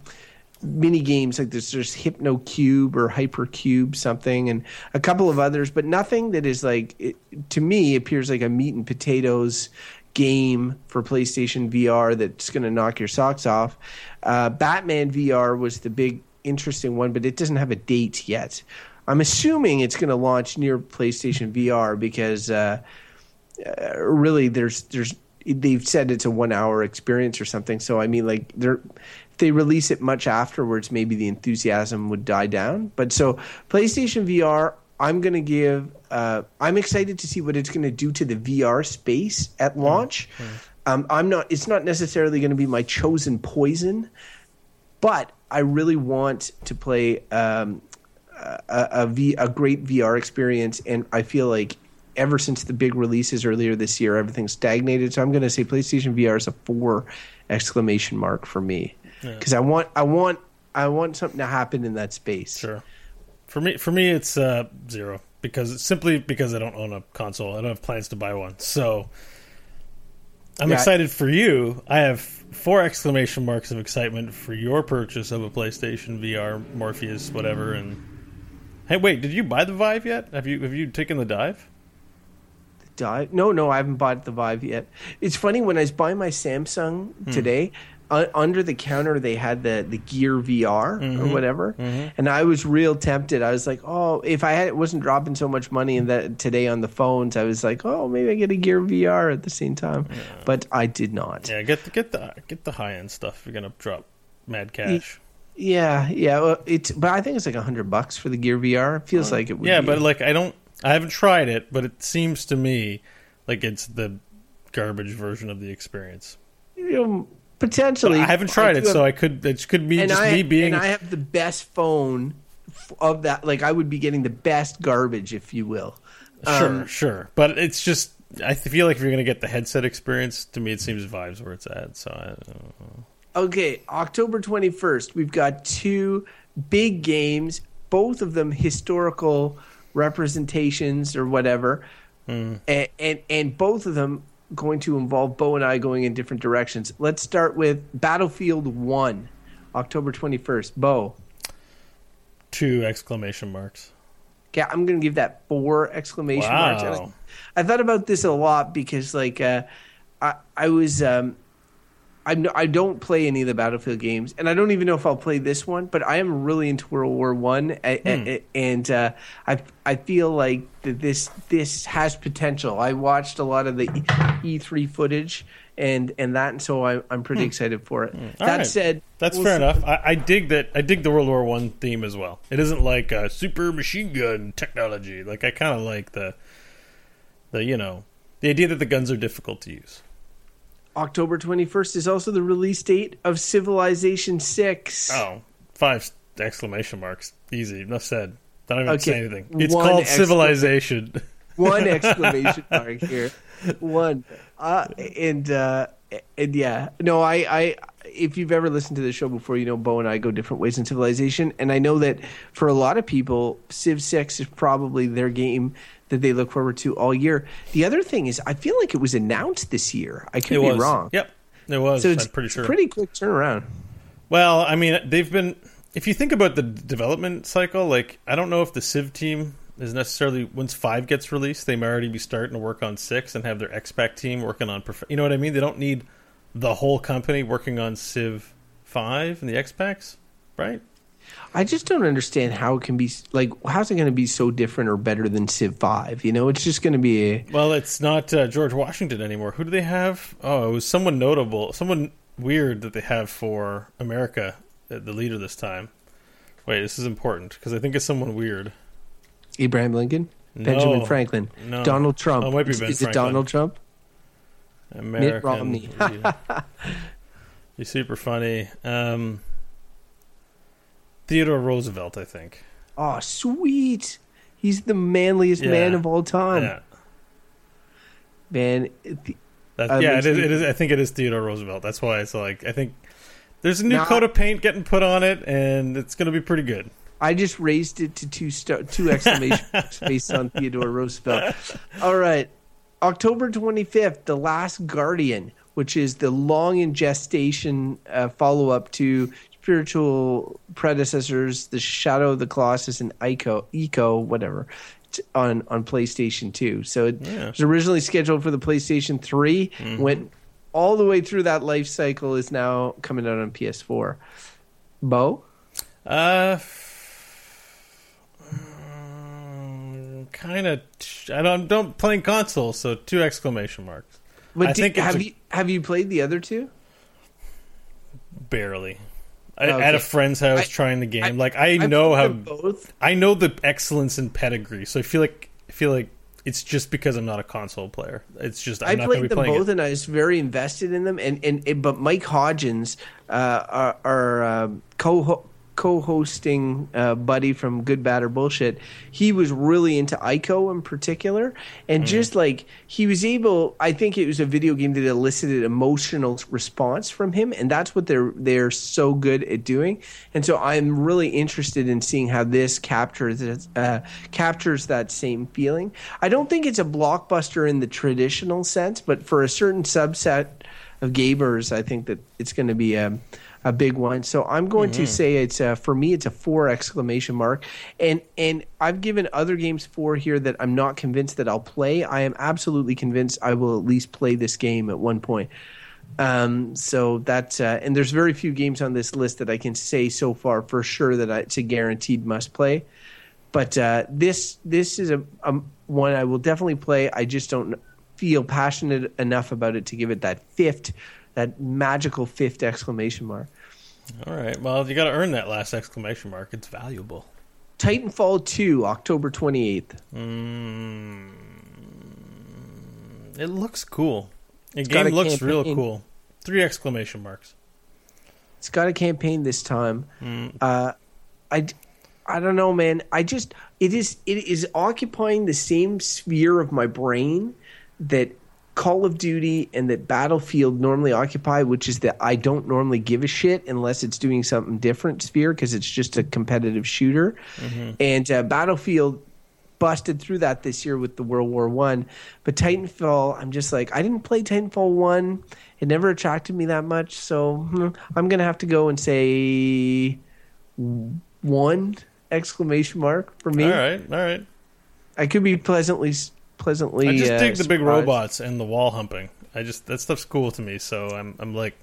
Speaker 3: mini games like there's there's Hypno Cube or Hypercube something, and a couple of others, but nothing that is like it, to me appears like a meat and potatoes game for PlayStation VR that's going to knock your socks off. Uh, Batman VR was the big interesting one, but it doesn't have a date yet. I'm assuming it's going to launch near PlayStation VR because uh, uh, really there's there's they've said it's a one hour experience or something. So I mean, like they're if they release it much afterwards, maybe the enthusiasm would die down. But so PlayStation VR, I'm going to give. Uh, I'm excited to see what it's going to do to the VR space at launch. Um, I'm not. It's not necessarily going to be my chosen poison, but I really want to play um, a, a, v, a great VR experience, and I feel like ever since the big releases earlier this year, everything's stagnated. So I'm going to say PlayStation VR is a four exclamation mark for me because I want I want I want something to happen in that space.
Speaker 1: Sure. For me, for me, it's uh, zero because simply because I don't own a console. I don't have plans to buy one. So I'm
Speaker 3: Yeah.
Speaker 1: excited for you. I have four exclamation marks of excitement for your purchase of a PlayStation VR, Morpheus, whatever. And hey, wait, did you buy the Vive yet? Have you have you taken the dive?
Speaker 3: The dive? No, no, I haven't bought the Vive yet. It's funny when I was buying my Samsung
Speaker 1: Hmm.
Speaker 3: today. Uh, under the counter, they had the the Gear VR
Speaker 1: Mm-hmm.
Speaker 3: or whatever, and I was real tempted. I was like, "Oh, if I had wasn't dropping so much money in that today on the phones, I was like, oh, maybe I get a Gear VR at the same time." But I did not.
Speaker 1: Yeah, get the, get the get the high end stuff. You're gonna drop mad cash.
Speaker 3: Yeah, yeah. Well, it's but I think it's like a hundred bucks for the Gear VR. It feels like it would.
Speaker 1: Yeah,
Speaker 3: be.
Speaker 1: but like I don't, I haven't tried it, but it seems to me like it's the garbage version of the experience.
Speaker 3: you know, potentially.
Speaker 1: I haven't tried
Speaker 3: do
Speaker 1: it,
Speaker 3: have-
Speaker 1: so I could. It could be just
Speaker 3: I,
Speaker 1: me being.
Speaker 3: and I have the best phone of that. Like I would be getting the best garbage, if you will.
Speaker 1: sure,
Speaker 3: um,
Speaker 1: sure, but it's just. I feel like if you're gonna get the headset experience, to me it seems Vive's where it's at. So I don't know.
Speaker 3: Okay, October 21st, we've got two big games, both of them historical representations or whatever.
Speaker 1: Hmm.
Speaker 3: And, and and both of them going to involve Bo and I going in different directions. Let's start with Battlefield 1, October 21st. Bo.
Speaker 1: two exclamation marks.
Speaker 3: Yeah, I'm going to give that four exclamation marks.
Speaker 1: Wow.
Speaker 3: I, I thought about this a lot because, like, uh, I I was um, I'm, I don't play any of the Battlefield games, and I don't even know if I'll play this one. But I am really into World War One, hmm. and uh, I I feel like that this this has potential. I watched a lot of the E three footage and and that, and so I, I'm pretty hmm. excited for it.
Speaker 1: All
Speaker 3: that
Speaker 1: right.
Speaker 3: said,
Speaker 1: That's
Speaker 3: we'll
Speaker 1: fair
Speaker 3: see-
Speaker 1: enough. I, I dig that. I dig the World War One theme as well. It isn't like a super machine gun technology. Like I kind of like the, the you know, the idea that the guns are difficult to use.
Speaker 3: October 21st is also the release date of Civilization 6.
Speaker 1: Oh, five exclamation marks. Easy. Enough said. Don't even say anything. It's
Speaker 3: one
Speaker 1: called
Speaker 3: excla-
Speaker 1: Civilization.
Speaker 3: One exclamation mark here. One. Uh, and uh, and yeah. No, I I if you've ever listened to the show before, you know Bo and I go different ways in Civilization, and I know that for a lot of people, Civ 6 is probably their game that they look forward to all year. The other thing is I feel like it was announced this year. I could
Speaker 1: it
Speaker 3: be
Speaker 1: was
Speaker 3: wrong.
Speaker 1: Yep, it was.
Speaker 3: So it's
Speaker 1: I'm pretty sure.
Speaker 3: pretty quick turnaround.
Speaker 1: Well, I mean, they've been. If you think about the development cycle, like I don't know if the Civ team is necessarily once five gets released, they may already be starting to work on six and have their expat team working on. Perf- you know what I mean? They don't need the whole company working on Civ five and the X packs, right?
Speaker 3: I just don't understand how it can be like. How's it going to be so different or better than Civ Five? You know, it's just going to be a
Speaker 1: Well, it's not uh, George Washington anymore. Who do they have? Oh, it was someone notable, someone weird that they have for America, uh, the leader this time. Wait, this is important because I think it's someone weird.
Speaker 3: Abraham Lincoln, Benjamin Franklin,
Speaker 1: No.
Speaker 3: Donald Trump.
Speaker 1: Oh, it might be
Speaker 3: is
Speaker 1: Ben
Speaker 3: is it Donald Trump?
Speaker 1: American.
Speaker 3: Romney.
Speaker 1: leader. You're super funny. Um, Theodore Roosevelt, I think.
Speaker 3: Oh, sweet. He's the manliest
Speaker 1: Yeah.
Speaker 3: man of all time.
Speaker 1: yeah,
Speaker 3: Man, th-
Speaker 1: that,
Speaker 3: Uh,
Speaker 1: yeah, it is, it is, I think it is Theodore Roosevelt. That's why it's like I think there's a new
Speaker 3: Now-
Speaker 1: coat of paint getting put on it, and it's going to be pretty good.
Speaker 3: I just raised it to two star, two exclamation based on Theodore Roosevelt. All right, October twenty fifth, The Last Guardian, which is the long in gestation uh, follow up to spiritual predecessors, The Shadow of the Colossus and Ico, Eco, whatever, t- on on PlayStation Two. So it
Speaker 1: Yeah.
Speaker 3: was originally scheduled for the PlayStation 3 went all the way through that life cycle. Is now coming out on PS4. Bo.
Speaker 1: Uh, kind of. I don't don't playing console, so two exclamation marks.
Speaker 3: But
Speaker 1: I
Speaker 3: do-
Speaker 1: think
Speaker 3: have
Speaker 1: a-
Speaker 3: you have you played the other two?
Speaker 1: Barely. I,
Speaker 3: Okay.
Speaker 1: At a friend's house
Speaker 3: I-
Speaker 1: trying the game,
Speaker 3: I-
Speaker 1: like I, know how
Speaker 3: both.
Speaker 1: I know the excellence and pedigree, so I feel like I feel like it's just because I'm not a console player. It's just I'm
Speaker 3: I
Speaker 1: not
Speaker 3: played
Speaker 1: be
Speaker 3: them
Speaker 1: playing
Speaker 3: both,
Speaker 1: it.
Speaker 3: and I was very invested in them. And and, and but Mike Hodgins, uh, our, our um, co co-hosting uh, buddy from Good Bad or Bullshit, he was really into Ico in particular, and
Speaker 1: Mm.
Speaker 3: just like he was able, I think it was a video game that elicited emotional response from him, and that's what they're they're so good at doing. And so I'm really interested in seeing how this captures uh, captures that same feeling. I don't think it's a blockbuster in the traditional sense, but for a certain subset of gamers, I think that it's going to be a, a big one. So I'm going to say it's a, for me, it's a four exclamation mark. And and I've given other games four here that I'm not convinced that I'll play. I am absolutely convinced I will at least play this game at one point. Um, so that's uh, and there's very few games on this list that I can say so far for sure that I, it's a guaranteed must play. But uh, this this is a, a one I will definitely play. I just don't feel passionate enough about it to give it that fifth, that magical fifth exclamation mark.
Speaker 1: All right. Well, you got to earn that last exclamation mark. It's valuable.
Speaker 3: Titanfall 2, October 28th.
Speaker 1: Mm, it looks cool. The
Speaker 3: got
Speaker 1: game looks real cool. Three exclamation marks.
Speaker 3: It's got a campaign this time.
Speaker 1: Mm.
Speaker 3: Uh, I, I don't know, man. I just it is it is occupying the same sphere of my brain that Call of Duty and that Battlefield normally occupy, which is that I don't normally give a shit unless it's doing something different sphere because it's just a competitive shooter. And uh, Battlefield busted through that this year with the World War One, but Titanfall, I'm just like I didn't play Titanfall one. It never attracted me that much, so hmm, I'm gonna have to go and say one exclamation mark for me.
Speaker 1: All right. All right.
Speaker 3: I could be pleasantly pleasantly.
Speaker 1: I just
Speaker 3: uh,
Speaker 1: dig the big
Speaker 3: surprised.
Speaker 1: robots and the wall humping. I just that stuff's cool to me. So I'm I'm like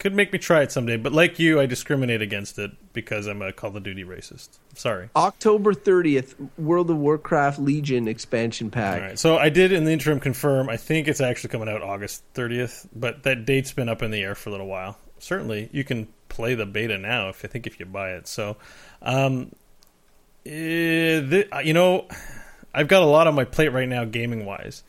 Speaker 1: could make me try it someday. But like you, I discriminate against it because I'm a Call of Duty racist. Sorry.
Speaker 3: October 30th, World of Warcraft Legion expansion pack.
Speaker 1: All right. So I did in the interim confirm. I think it's actually coming out August 30th, but that date's been up in the air for a little while. Certainly, you can play the beta now if I think if you buy it. So, um, eh, you know, I've got a lot on my plate right now, gaming wise.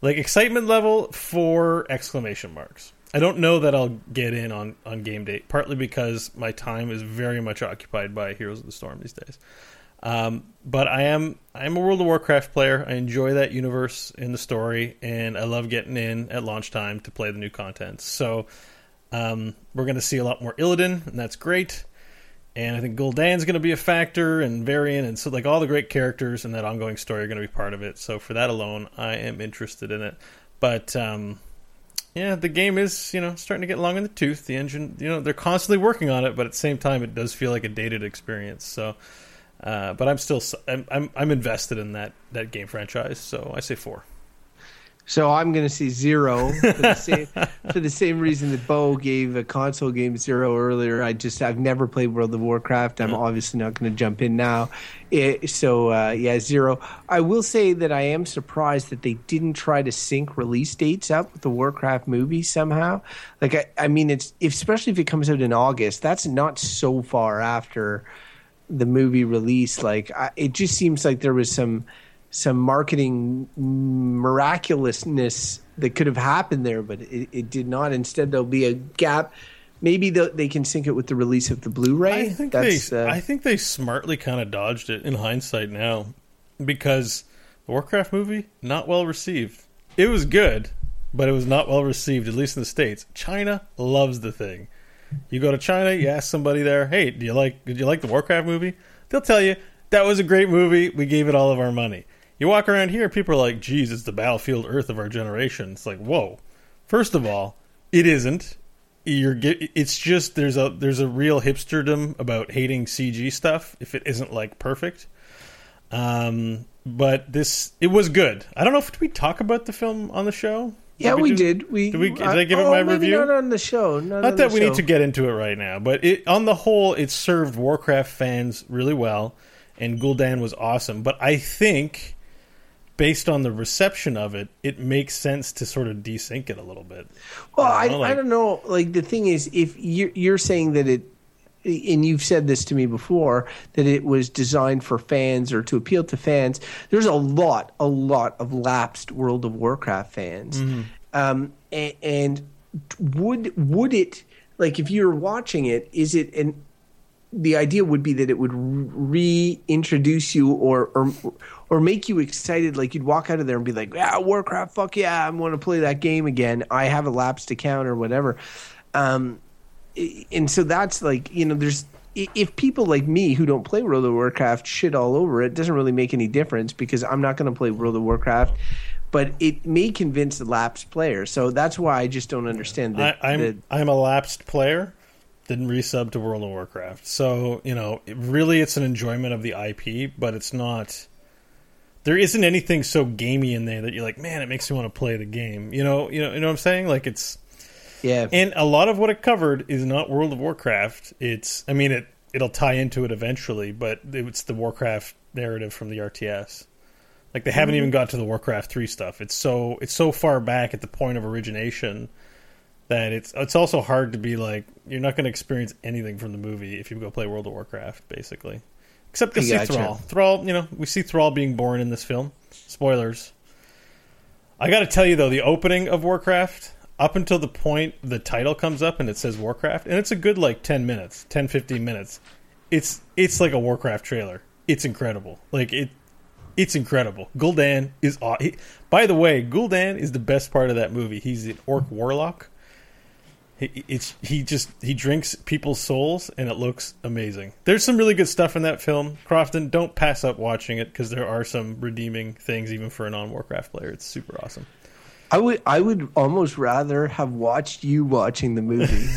Speaker 1: Like excitement level four exclamation marks. I don't know that I'll get in on on game date, partly because my time is very much occupied by Heroes of the Storm these days. Um, but I am I am a World of Warcraft player. I enjoy that universe in the story, and I love getting in at launch time to play the new content. So um, we're going to see a lot more Illidan, and that's great. And I think Gul'dan's going to be a factor, and Varian, and so like all the great characters in that ongoing story are going to be part of it. So for that alone, I am interested in it. But um, yeah, the game is you know starting to get long in the tooth. The engine, you know, they're constantly working on it, but at the same time, it does feel like a dated experience. So, uh, but I'm still I'm, I'm I'm invested in that that game franchise. So I say four.
Speaker 3: So I'm going to say zero for the same for the same reason that Bo gave a console game zero earlier. I just I've never played World of Warcraft. I'm obviously not going to jump in now. It, so uh, yeah, zero. I will say that I am surprised that they didn't try to sync release dates up with the Warcraft movie somehow. Like I, I mean, it's especially if it comes out in August. That's not so far after the movie release. Like I, it just seems like there was some some marketing miraculousness that could have happened there, but it, it did not. Instead, there'll be a gap. Maybe they can sync it with the release of the Blu-ray.
Speaker 1: I think
Speaker 3: That's,
Speaker 1: they,
Speaker 3: uh,
Speaker 1: I think they smartly kind of dodged it in hindsight now, because the Warcraft movie not well received. It was good, but it was not well received, at least in the states. China loves the thing. You go to China, you ask somebody there, "Hey, do you like did you like the Warcraft movie?" They'll tell you that was a great movie. We gave it all of our money. You walk around here, people are like, "Geez, it's the Battlefield Earth of our generation." It's like, whoa. First of all, it isn't. You're get, it's just there's a there's a real hipsterdom about hating CG stuff if it isn't like perfect. Um, but this it was good. I don't know if did we talk about the film on the show.
Speaker 3: yeah, we
Speaker 1: do-
Speaker 3: did. We
Speaker 1: did we- did I give it
Speaker 3: oh,
Speaker 1: my
Speaker 3: maybe
Speaker 1: review?
Speaker 3: Not on the show. Not,
Speaker 1: Not that we
Speaker 3: show.
Speaker 1: need to get into it right now, but it on the whole, it served Warcraft fans really well, and Gul'dan was awesome. But I think, based on the reception of it, it makes sense to sort of desync it a little bit.
Speaker 3: Well,
Speaker 1: I
Speaker 3: I,
Speaker 1: don't know,
Speaker 3: I
Speaker 1: like-
Speaker 3: don't know. Like the thing is, if you're, you're saying that it, and you've said this to me before, that it was designed for fans or to appeal to fans. There's a lot, a lot of lapsed World of Warcraft fans,
Speaker 1: Mm-hmm.
Speaker 3: um, and, and would would it like if you're watching it? Is it an the idea would be that it would reintroduce you or, or or make you excited. Like you'd walk out of there and be like yeah warcraft fuck yeah i want to play that game again. I have a lapsed account or whatever. Um and so that's like you know there's if people like me who don't play world of warcraft shit all over it, doesn't really make any difference because i'm not going to play world of warcraft but it may convince the lapsed player. So that's why i just don't understand that
Speaker 1: I'm I'm a lapsed player. Didn't resub to World of Warcraft, so you know, it, really, it's an enjoyment of the IP, but it's not. There isn't anything so gamey in there that you're like, man, it makes me want to play the game. You know, you know, you know what I'm saying? Like it's
Speaker 3: yeah
Speaker 1: and a lot of what it covered is not World of Warcraft. It's, I mean, it it'll tie into it eventually, but it's the Warcraft narrative from the RTS. Like they haven't mm-hmm. even got to the Warcraft three stuff. It's so it's so far back at the point of origination that it's it's also hard to be like you're not going to experience anything from the movie if you go play World of Warcraft, basically. Except to
Speaker 3: I
Speaker 1: see
Speaker 3: gotcha.
Speaker 1: Thrall. Thrall, you know, we see Thrall being born in this film. Spoilers. I got to tell you though, the opening of Warcraft up until the point the title comes up and it says Warcraft, and it's a good like 10 minutes, 10 15 minutes. It's it's like a Warcraft trailer. It's incredible. Like it it's incredible. Gul'dan is aw- he, by the way, Gul'dan is the best part of that movie. He's an orc warlock. He, it's he just he drinks people's souls and it looks amazing. There's some really good stuff in that film. Crofton, don't pass up watching it because there are some redeeming things even for a non-Warcraft player. It's super awesome.
Speaker 3: I would I would almost rather have watched you watching the movie.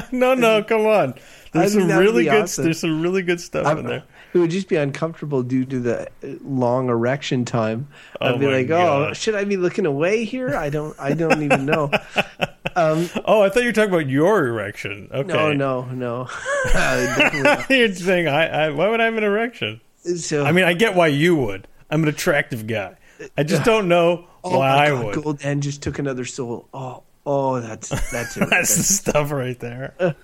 Speaker 1: No, no, come on. There's some
Speaker 3: think that would
Speaker 1: really good.
Speaker 3: awesome.
Speaker 1: There's some really good stuff in there.
Speaker 3: It would just be uncomfortable due to the uh, long erection time. I'd
Speaker 1: Oh
Speaker 3: be like, "Oh, should I be looking away here? I don't I don't even know."
Speaker 1: Oh, I thought you were talking about your erection. Okay.
Speaker 3: No, no, no.
Speaker 1: You're saying I, I. Why would I have an erection?
Speaker 3: so,
Speaker 1: I mean, I get why you would. I'm an attractive guy. I just don't know
Speaker 3: oh
Speaker 1: why
Speaker 3: my
Speaker 1: I would.
Speaker 3: Gul'dan just took another soul. Oh, oh, that's that's it.
Speaker 1: That's the stuff right there.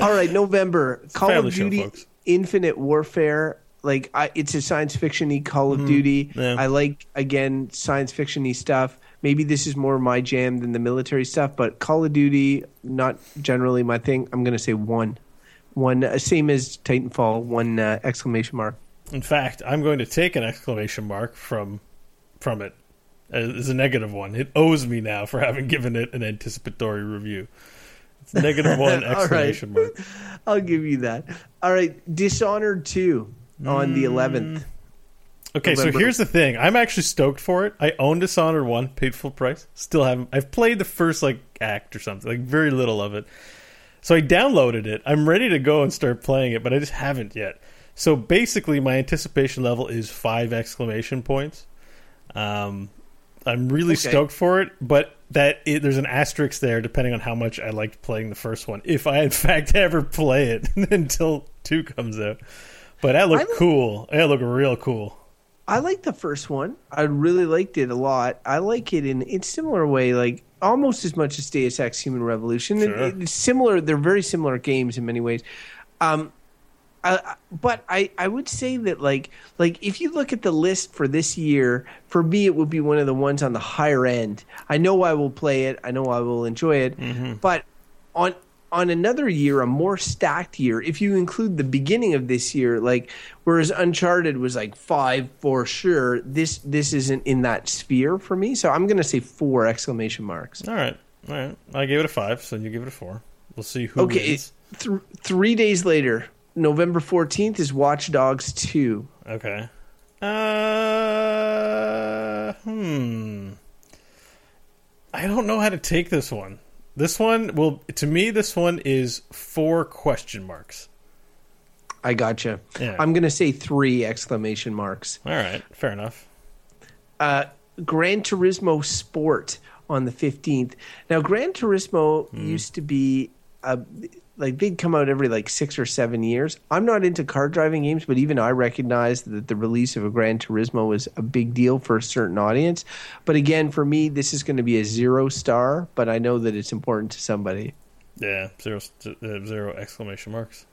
Speaker 3: All right, November. Call of
Speaker 1: show,
Speaker 3: Duty
Speaker 1: folks.
Speaker 3: Infinite Warfare. Like I, it's a science fiction-y Call of Duty.
Speaker 1: Mm-hmm. yeah.
Speaker 3: I like again science fiction-y stuff. Maybe this is more my jam than the military stuff, but Call of Duty not generally my thing. I'm gonna say one, one uh, same as Titanfall. One uh, exclamation mark.
Speaker 1: In fact, I'm going to take an exclamation mark from from it as a negative one. It owes me now for having given it an anticipatory review. It's negative one
Speaker 3: All right.
Speaker 1: exclamation mark.
Speaker 3: I'll give you that. All right, Dishonored two on
Speaker 1: Mm.
Speaker 3: the 11th.
Speaker 1: Okay, so here's the thing. I'm actually stoked for it. I own Dishonored one, paid full price. Still haven't. I've played the first like act or something, like very little of it. So I downloaded it. I'm ready to go and start playing it, but I just haven't yet. So basically, my anticipation level is five exclamation points. Um, I'm really
Speaker 3: Okay.
Speaker 1: stoked for it, but that it, there's an asterisk there depending on how much I liked playing the first one. If I in fact ever play it until two comes out, but that looked cool. That looked real cool.
Speaker 3: I like the first one. I really liked it a lot. I like it in in similar way, like almost as much as Deus Ex: Human Revolution. It- it's similar. They're very similar games in many ways. Um, But I, I would say that like like if you look at the list for this year, for me it would be one of the ones on the higher end. I know I will play it. I know I will enjoy it. Mm-hmm. But on on another year, a more stacked year, if you include the beginning of this year, like whereas Uncharted was like five for sure, this this isn't in that sphere for me. So I'm gonna say four exclamation marks.
Speaker 1: All right, all right. I gave it a five, so you give it a four. We'll see who
Speaker 3: Okay, th- three days later, November fourteenth is Watch Dogs two.
Speaker 1: Okay. Uh, hmm. I don't know how to take this one. This one, well, to me, this one is four question marks.
Speaker 3: I gotcha.
Speaker 1: Yeah.
Speaker 3: I'm gonna say three exclamation marks.
Speaker 1: All right, fair enough.
Speaker 3: uh, Gran Turismo Sport on the 15th. Now, Gran Turismo used to be a, like they'd come out every like six or seven years. I'm not into car driving games, but even I recognize that the release of a Gran Turismo was a big deal for a certain audience. But again, for me, this is going to be a zero star, but I know that it's important to somebody.
Speaker 1: Yeah, zero, zero exclamation marks.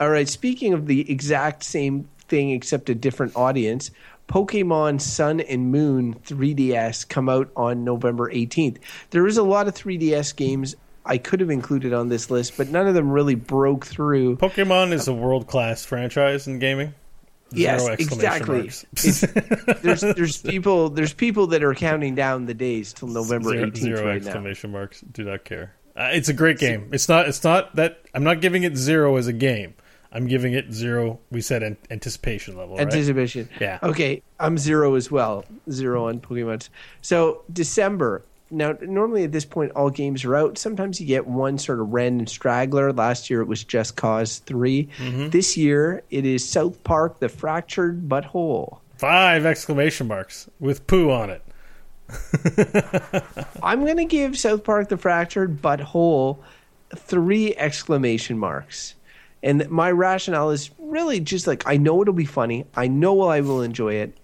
Speaker 3: All right, speaking of the exact same thing except a different audience, Pokemon Sun and Moon 3DS come out on November 18th. There is a lot of 3DS games I could have included on this list, but none of them really broke through.
Speaker 1: Pokemon is a world class franchise in gaming.
Speaker 3: Yes,
Speaker 1: Zero exclamation
Speaker 3: exactly.
Speaker 1: marks.
Speaker 3: There's there's people there's people that are counting down the days till November
Speaker 1: Zero-
Speaker 3: 18th
Speaker 1: zero
Speaker 3: right now.
Speaker 1: exclamation marks. Do not care. Uh, it's a great game. It's not. It's not that. I'm not giving it zero as a game. I'm giving it zero. We said an anticipation level. Right?
Speaker 3: Anticipation.
Speaker 1: Yeah.
Speaker 3: Okay, I'm zero as well. Zero on Pokemon. So December. Now, normally at this point, all games are out. Sometimes you get one sort of random straggler. Last year it was Just Cause 3.
Speaker 1: Mm-hmm.
Speaker 3: This year it is South Park: The Fractured Butthole.
Speaker 1: Five exclamation marks with poo on it.
Speaker 3: I'm going to give South Park: The Fractured Butthole three exclamation marks. And my rationale is really just like I know it'll be funny. I know I will enjoy it.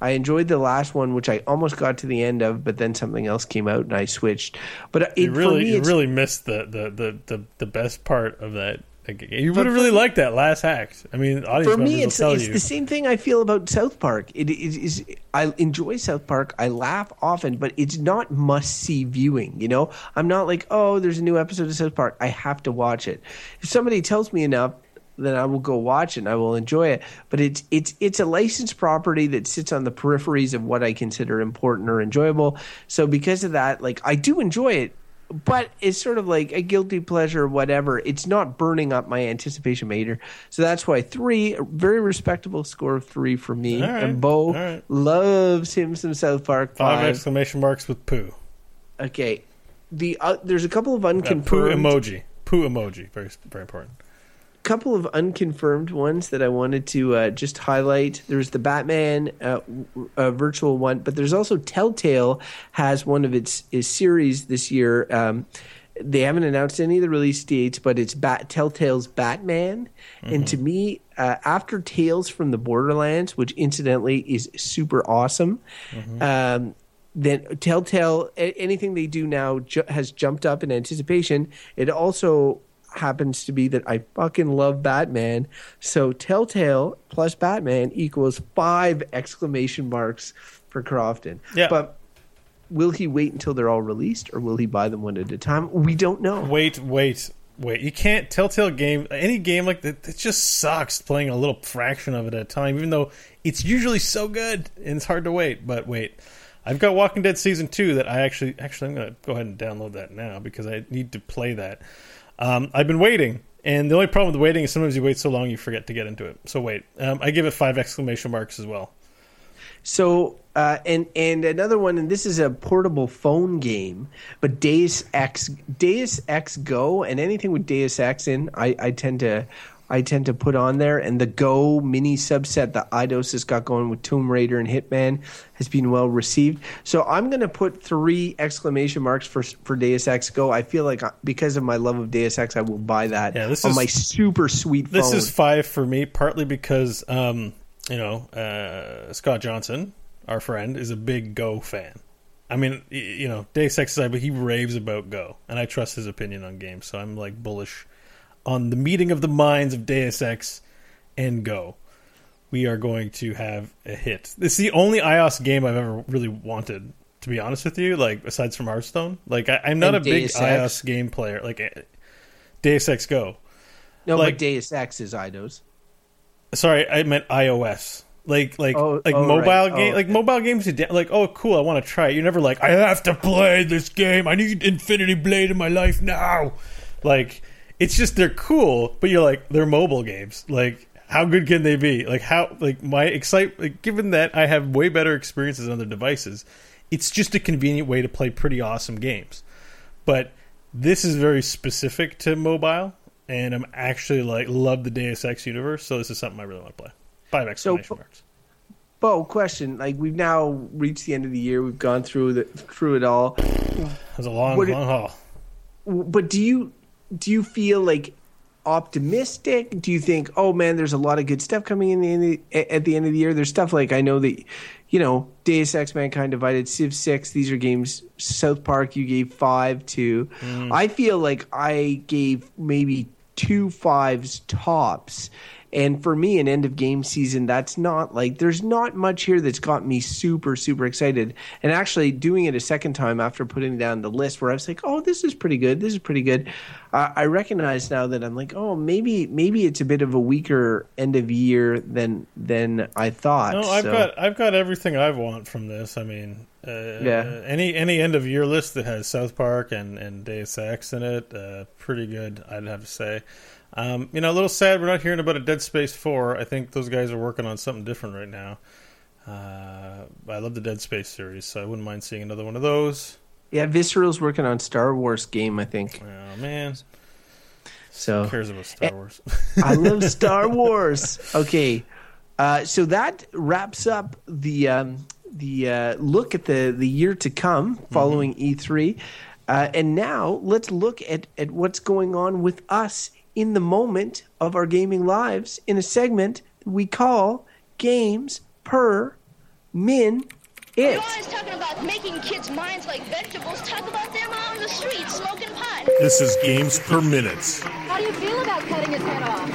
Speaker 3: I enjoyed the last one, which I almost got to the end of, but then something else came out and I switched. But uh, it,
Speaker 1: You
Speaker 3: for
Speaker 1: really,
Speaker 3: me,
Speaker 1: you really missed the, the, the, the, the best part of that. You would have really liked that last act. I mean, audience
Speaker 3: for me, it's it's the same thing I feel about South Park. It is I enjoy South Park. I laugh often, but it's not must see viewing. You know, I'm not like, oh, there's a new episode of South Park. I have to watch it. If somebody tells me enough, then I will go watch it and I will enjoy it. But it's it's it's a licensed property that sits on the peripheries of what I consider important or enjoyable. So because of that, like I do enjoy it. But it's sort of like a guilty pleasure, or whatever. It's not burning up my anticipation meter. So that's why three, a very respectable score of three for me.
Speaker 1: Right,
Speaker 3: And Bo
Speaker 1: right.
Speaker 3: loves him some South Park
Speaker 1: Five
Speaker 3: five.
Speaker 1: exclamation marks with poo.
Speaker 3: Okay, the uh, there's a couple of
Speaker 1: That poo emoji. Poo emoji. Very very important.
Speaker 3: Couple of unconfirmed ones that I wanted to uh, just highlight. There's the Batman uh, uh, virtual one, but there's also Telltale has one of its, its series this year. Um, they haven't announced any of the release dates, but it's Bat- Telltale's Batman. And to me, uh, after Tales from the Borderlands, which incidentally is super awesome, um, then Telltale, a- anything they do now ju- has jumped up in anticipation. It also happens to be that I fucking love Batman. So Telltale plus Batman equals five exclamation marks for Crofton.
Speaker 1: Yeah.
Speaker 3: But will he wait until they're all released or will he buy them one at a time? We don't know.
Speaker 1: Wait, wait, wait. You can't Telltale game any game like that. It just sucks playing a little fraction of it at a time, even though it's usually so good and it's hard to wait. But wait, I've got Walking Dead season two that I actually actually I'm gonna go ahead and download that now because I need to play that. Um, I've been waiting, and the only problem with waiting is sometimes you wait so long you forget to get into it. So wait, um, I give it five exclamation marks as well.
Speaker 3: So uh, and and another one, and this is a portable phone game, but Deus Ex Deus Ex Go and anything with Deus Ex in, I, I tend to I tend to put on there, and the Go mini subset that Eidos has got going with Tomb Raider and Hitman has been well received. So I'm going to put three exclamation marks for for Deus Ex Go. I feel like uh, because of my love of Deus Ex, I will buy that
Speaker 1: Yeah, this
Speaker 3: on
Speaker 1: is-
Speaker 3: my super sweet phone.
Speaker 1: This is five for me, partly because um, you know uh, Scott Johnson, our friend, is a big Go fan. I mean, you know, Deus Ex but he raves about Go, and I trust his opinion on games. So I'm like bullish on the meeting of the minds of Deus Ex and Go. We are going to have a hit. This is the only iOS game I've ever really wanted. To be honest with you, like aside from Hearthstone, like I, I'm not
Speaker 3: And
Speaker 1: a big
Speaker 3: Deus Ex?
Speaker 1: iOS game player. Like eh, Deus Ex Go.
Speaker 3: no,
Speaker 1: like-
Speaker 3: but Deus Ex is Eidos.
Speaker 1: Sorry, I meant iOS. Like like
Speaker 3: Oh,
Speaker 1: like
Speaker 3: oh,
Speaker 1: mobile
Speaker 3: right.
Speaker 1: game
Speaker 3: Oh,
Speaker 1: like
Speaker 3: okay.
Speaker 1: mobile games like oh cool I want to try it. You're never like I have to play this game. I need Infinity Blade in my life now. Like it's just they're cool, but you're like they're mobile games. Like how good can they be? Like how like my excite like given that I have way better experiences on other devices, it's just a convenient way to play pretty awesome games. But this is very specific to mobile and I'm actually like love the Deus Ex universe, so this is something I really want to play. Five exclamation marks.
Speaker 3: Bo, question: Like we've now reached the end of the year, we've gone through the through it all.
Speaker 1: It was a long,
Speaker 3: What
Speaker 1: long haul.
Speaker 3: but do you do you feel like optimistic? Do you think, oh man, there's a lot of good stuff coming in the, at the end of the year? There's stuff like I know that you know Deus Ex, Mankind Divided, Civ Six. These are games. South Park, you gave five to. Mm. I feel like I gave maybe two fives tops. And for me, an end of game season, that's not like there's not much here that's got me super, super excited. And actually, doing it a second time after putting down the list, where I was like, "Oh, this is pretty good. This is pretty good." Uh, I recognize now that I'm like, "Oh, maybe, maybe it's a bit of a weaker end of year than than I thought."
Speaker 1: No, I've
Speaker 3: So-
Speaker 1: got I've got everything I want from this. I mean, uh,
Speaker 3: Yeah.
Speaker 1: any any end of year list that has South Park and and Deus Ex in it, uh, pretty good. I'd have to say. Um, you know, a little sad we're not hearing about a Dead Space Four. I think those guys are working on something different right now. Uh, I love the Dead Space series, so I wouldn't mind seeing another one of those.
Speaker 3: yeah. Visceral's working on Star Wars game, I think.
Speaker 1: Oh man,
Speaker 3: So
Speaker 1: who cares about Star Wars?
Speaker 3: I love Star Wars. Okay, uh, so that wraps up the um, the uh, look at the the year to come following E3, uh, and now let's look at at what's going on with us in the moment of our gaming lives in a segment we call Games Per Min
Speaker 4: You're always talking about making kids' minds like vegetables. Talk about them out on the street smoking pot.
Speaker 2: This is Games Per Minute.
Speaker 5: How do you feel about cutting his head off?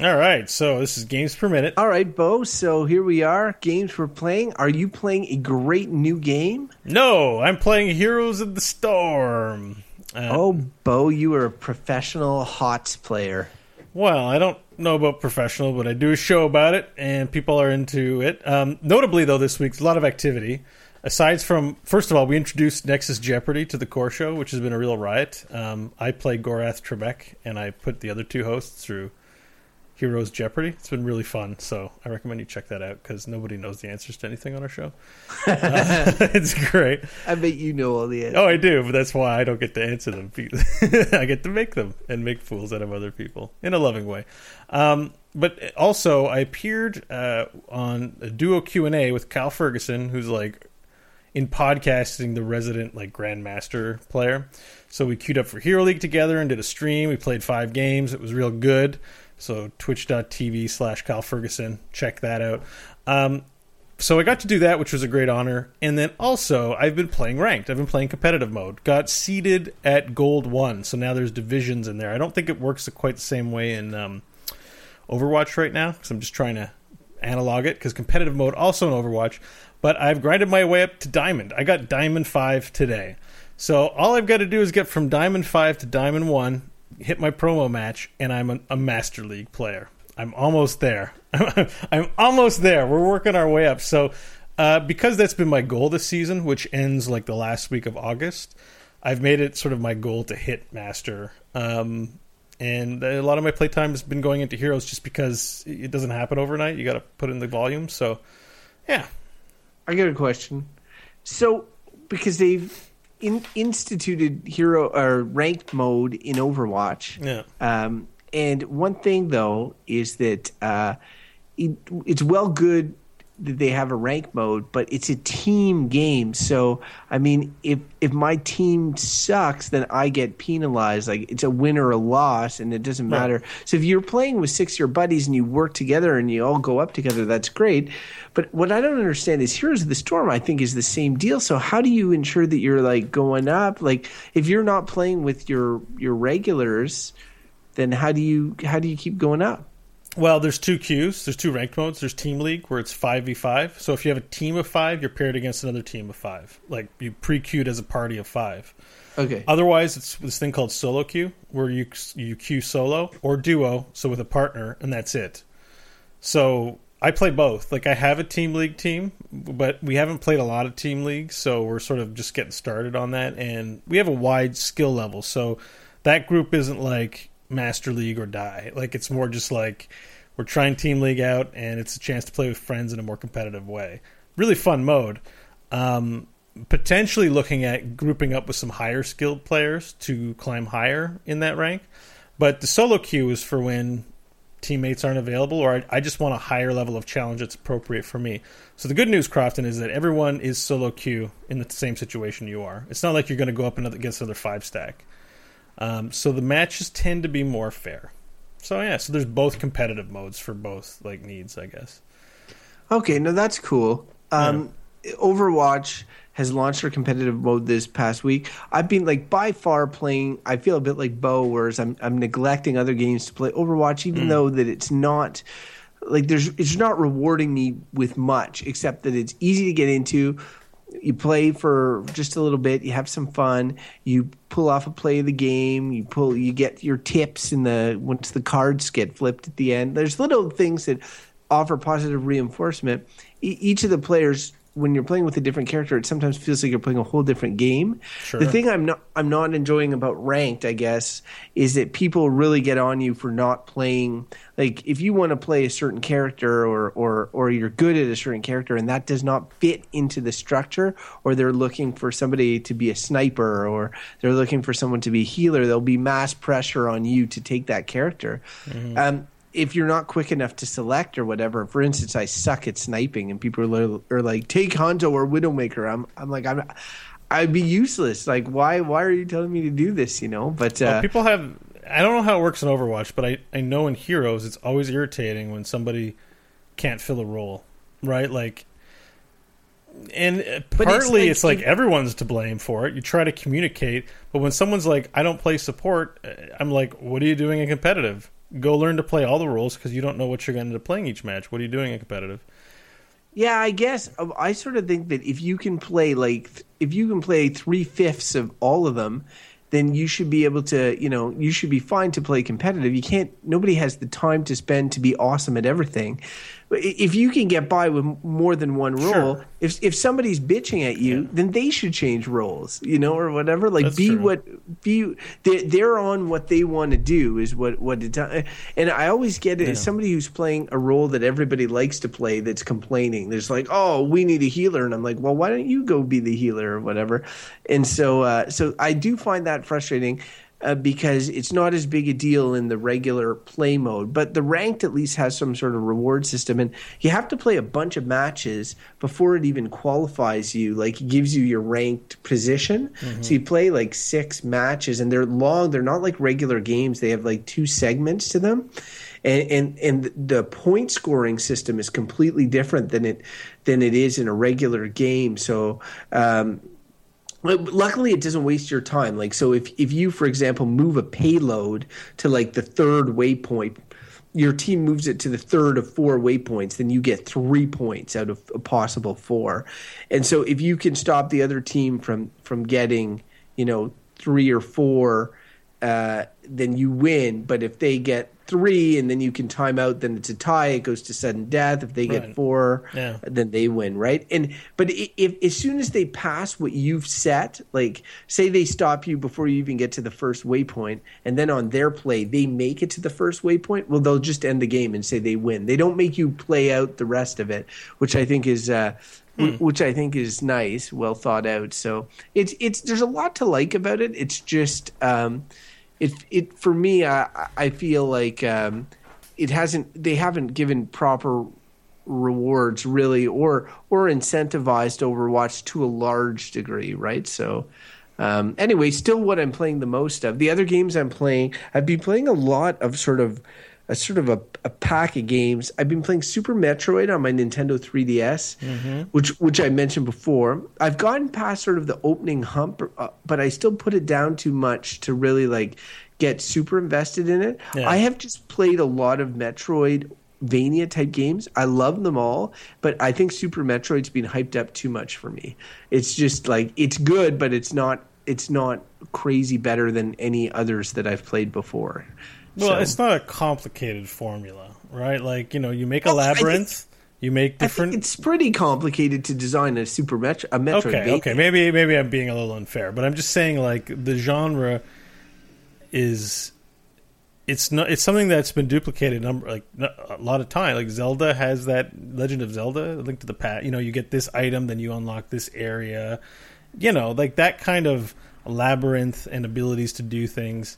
Speaker 1: All right, so this is games per minute.
Speaker 3: All right, Bo. So here we are. Games we're playing. Are you playing a great new game?
Speaker 1: No, I'm playing Heroes of the Storm. Uh,
Speaker 3: Oh, Bo, you are a professional HOTS player.
Speaker 1: Well, I don't know about professional, but I do a show about it, and people are into it. Um, notably, though, this week, a lot of activity. Aside from, first of all, we introduced Nexus Jeopardy to the core show, which has been a real riot. Um, I play Gorath Trebek, and I put the other two hosts through Heroes Jeopardy. It's been really fun, so I recommend you check that out because nobody knows the answers to anything on our show. Uh, it's great.
Speaker 3: I bet you know all the answers.
Speaker 1: Oh, I do, but that's why I don't get to answer them. I get to make them and make fools out of other people in a loving way. Um, but also, I appeared uh, on a duo Q and A with Cal Ferguson, who's like in podcasting the resident like grandmaster player. So we queued up for Hero League together and did a stream. We played five games. It was real good. So twitch.tv slash Kyle Ferguson. Check that out. Um, so I got to do that, which was a great honor. And then also, I've been playing ranked. I've been playing competitive mode. Got seeded at gold one, so now there's divisions in there. I don't think it works quite the same way in um, Overwatch right now, because I'm just trying to analog it. Because competitive mode also in Overwatch, but I've grinded my way up to diamond. I got diamond five today. So all I've got to do is get from diamond five to diamond one, hit my promo match, and I'm a, a master league player. I'm almost there. I'm almost there. We're working our way up. So, uh, because that's been my goal this season, which ends like the last week of August, I've made it sort of my goal to hit master. Um, and a lot of my playtime has been going into heroes just because it doesn't happen overnight. You got to put in the volume. So, yeah,
Speaker 3: I got a question. So, because they've in, instituted hero or ranked mode in Overwatch.
Speaker 1: Yeah.
Speaker 3: Um, and one thing though is that uh, it, it's well good they have a rank mode, but it's a team game. So I mean, if if my team sucks, then I get penalized. Like it's a win or a loss, and it doesn't matter. So if you're playing with six of your buddies and you work together and you all go up together, that's great. But what I don't understand is Heroes of the Storm. I think is the same deal. So how do you ensure that you're like going up? Like if you're not playing with your your regulars, then how do you how do you keep going up?
Speaker 1: Well, there's two queues. There's two ranked modes. There's Team League where it's five v five. So if you have a team of five, you're paired against another team of five. Like you pre-queued as a party of five.
Speaker 3: Okay.
Speaker 1: Otherwise, it's this thing called solo queue where you you queue solo or duo, so with a partner, and that's it. So I play both. Like I have a team league team, but we haven't played a lot of team leagues, so we're sort of just getting started on that. And we have a wide skill level, so that group isn't like master league or die. Like it's more just like we're trying team league out, and it's a chance to play with friends in a more competitive way. Really fun mode. Um, potentially looking at grouping up with some higher skilled players to climb higher in that rank. But the solo queue is for when teammates aren't available or I, I just want a higher level of challenge that's appropriate for me. So the good news, Crofton, is that everyone is solo queue in the same situation you are. It's not like you're going to go up another, against another five stack. Um, so the matches tend to be more fair. So yeah, so there's both competitive modes for both like needs, I guess.
Speaker 3: Okay, no, that's cool. Um, Overwatch has launched their competitive mode this past week. I've been like by far playing. I feel a bit like Bo, whereas I'm I'm neglecting other games to play Overwatch, even though that it's not like there's it's not rewarding me with much, except that it's easy to get into. You play for just a little bit, you have some fun, you pull off a play of the game, you pull you get your tips in the once the cards get flipped at the end. There's little things that offer positive reinforcement. E- each of the players when you're playing with a different character, it sometimes feels like you're playing a whole different game.
Speaker 1: Sure.
Speaker 3: The thing I'm not I'm not enjoying about ranked, I guess, is that people really get on you for not playing. Like if you want to play a certain character, or or or you're good at a certain character, and that does not fit into the structure, or they're looking for somebody to be a sniper, or they're looking for someone to be a healer, there'll be mass pressure on you to take that character. Um, if you're not quick enough to select or whatever, for instance, I suck at sniping, and people are, are like, "Take Hanzo or Widowmaker." I'm, I'm like, I'm, I'd be useless. Like, why, why are you telling me to do this? You know, but uh,
Speaker 1: Well, people have. I don't know how it works in Overwatch, but I, I know in Heroes it's always irritating when somebody can't fill a role, right? Like, and
Speaker 3: it's
Speaker 1: partly
Speaker 3: like
Speaker 1: it's like, everyone's to blame for it. You try to communicate, but when someone's like, "I don't play support," uh, I'm like, "What are you doing in competitive? Go learn to play all the roles because you don't know what you're going to end up playing each match. What are you doing in competitive?"
Speaker 3: Yeah, I guess um, I sort of think that if you can play like if you can play three fifths of all of them, then you should be able to, you know, you should be fine to play competitive. You can't. Nobody has the time to spend to be awesome at everything. If you can get by with more than one role,
Speaker 1: Sure.
Speaker 3: if if somebody's bitching at you, then they should change roles, you know, or whatever. Like
Speaker 1: That's
Speaker 3: be
Speaker 1: true.
Speaker 3: what be they're, they're on what they want to do is what what it does. And I always get it as somebody who's playing a role that everybody likes to play that's complaining. There's like, oh, we need a healer, and I'm like, well, why don't you go be the healer or whatever? And so uh, so I do find that frustrating. Uh, because it's not as big a deal in the regular play mode, but the ranked at least has some sort of reward system, and you have to play a bunch of matches before it even qualifies you. Like it gives you your ranked position, so you play like six matches, and they're long. They're not like regular games. They have like two segments to them, and and and the point scoring system is completely different than it than it is in a regular game. So. Um, luckily it doesn't waste your time like so if if you for example move a payload to like the third waypoint your team moves it to the third of four waypoints then you get three points out of a possible four and so if you can stop the other team from from getting you know three or four uh, then you win. But if they get three and then you can time out, then it's a tie. It goes to sudden death. If they get
Speaker 1: Right.
Speaker 3: four,
Speaker 1: Yeah.
Speaker 3: then they win, right? And but i- if as soon as they pass what you've set, like say they stop you before you even get to the first waypoint, and then on their play they make it to the first waypoint, well they'll just end the game and say they win. They don't make you play out the rest of it, which I think is uh, wh- which I think is nice, well thought out. So it's it's there's a lot to like about it. It's just um, it it for me, I I feel like um, it hasn't they haven't given proper rewards really or or incentivized Overwatch to a large degree, right? So um, anyway, still what I'm playing the most of. The other games I'm playing, I've been playing a lot of sort of a sort of a, a pack of games. I've been playing Super Metroid on my Nintendo 3DS, which which I mentioned before. I've gotten past sort of the opening hump, uh, but I still put it down too much to really like get super invested in it.
Speaker 1: Yeah.
Speaker 3: I have just played a lot of Metroid Vania type games. I love them all, but I think Super Metroid's been hyped up too much for me. It's just like it's good, but it's not it's not crazy better than any others that I've played before.
Speaker 1: Well,
Speaker 3: So-
Speaker 1: it's not a complicated formula, right? Like you know, you make a
Speaker 3: Well, I think-
Speaker 1: labyrinth, you make
Speaker 3: I think
Speaker 1: different.
Speaker 3: it's pretty complicated to design a Super Metro a Metroid.
Speaker 1: Okay, okay, maybe maybe I'm being a little unfair, but I'm just saying like the genre is it's not it's something that's been duplicated number like n- a lot of time. Like Zelda has that Legend of Zelda, Link to the Past. You know, you get this item, then you unlock this area. You know, like that kind of labyrinth and abilities to do things.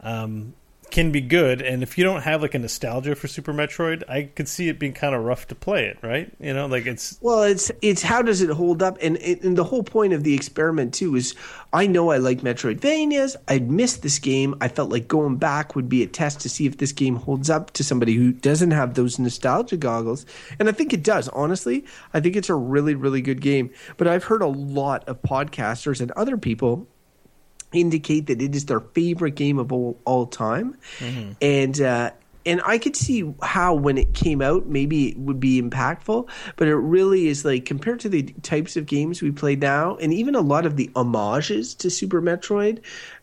Speaker 1: Um, can be good, and if you don't have like a nostalgia for Super Metroid, I could see it being kind of rough to play it, right? You know, like it's
Speaker 3: Well, it's it's how does it hold up, and and the whole point of the experiment too is I know I like Metroidvanias. I'd missed this game. I felt like going back would be a test to see if this game holds up to somebody who doesn't have those nostalgia goggles, and I think it does. Honestly, I think it's a really really good game. But I've heard a lot of podcasters and other people indicate that it is their favorite game of all, all time, and uh, and I could see how when it came out, maybe it would be impactful, but it really is like compared to the types of games we play now, and even a lot of the homages to Super Metroid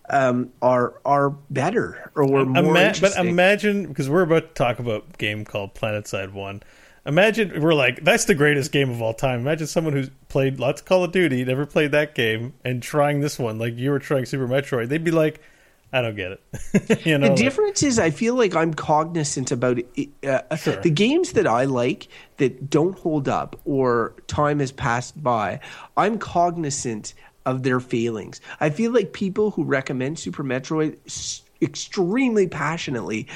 Speaker 3: um, are are better or were more
Speaker 1: Ima- but imagine because we're about to talk about a game called PlanetSide One. Imagine we're like that's the greatest game of all time. Imagine someone who's played lots of Call of Duty, never played that game, and trying this one like you were trying Super Metroid. They'd be like, I don't get it. you know,
Speaker 3: The
Speaker 1: like-
Speaker 3: difference is, I feel like I'm cognizant about it. Uh,
Speaker 1: Sure.
Speaker 3: The games that I like that don't hold up or time has passed by, I'm cognizant of their failings. I feel like people who recommend Super Metroid s- extremely passionately,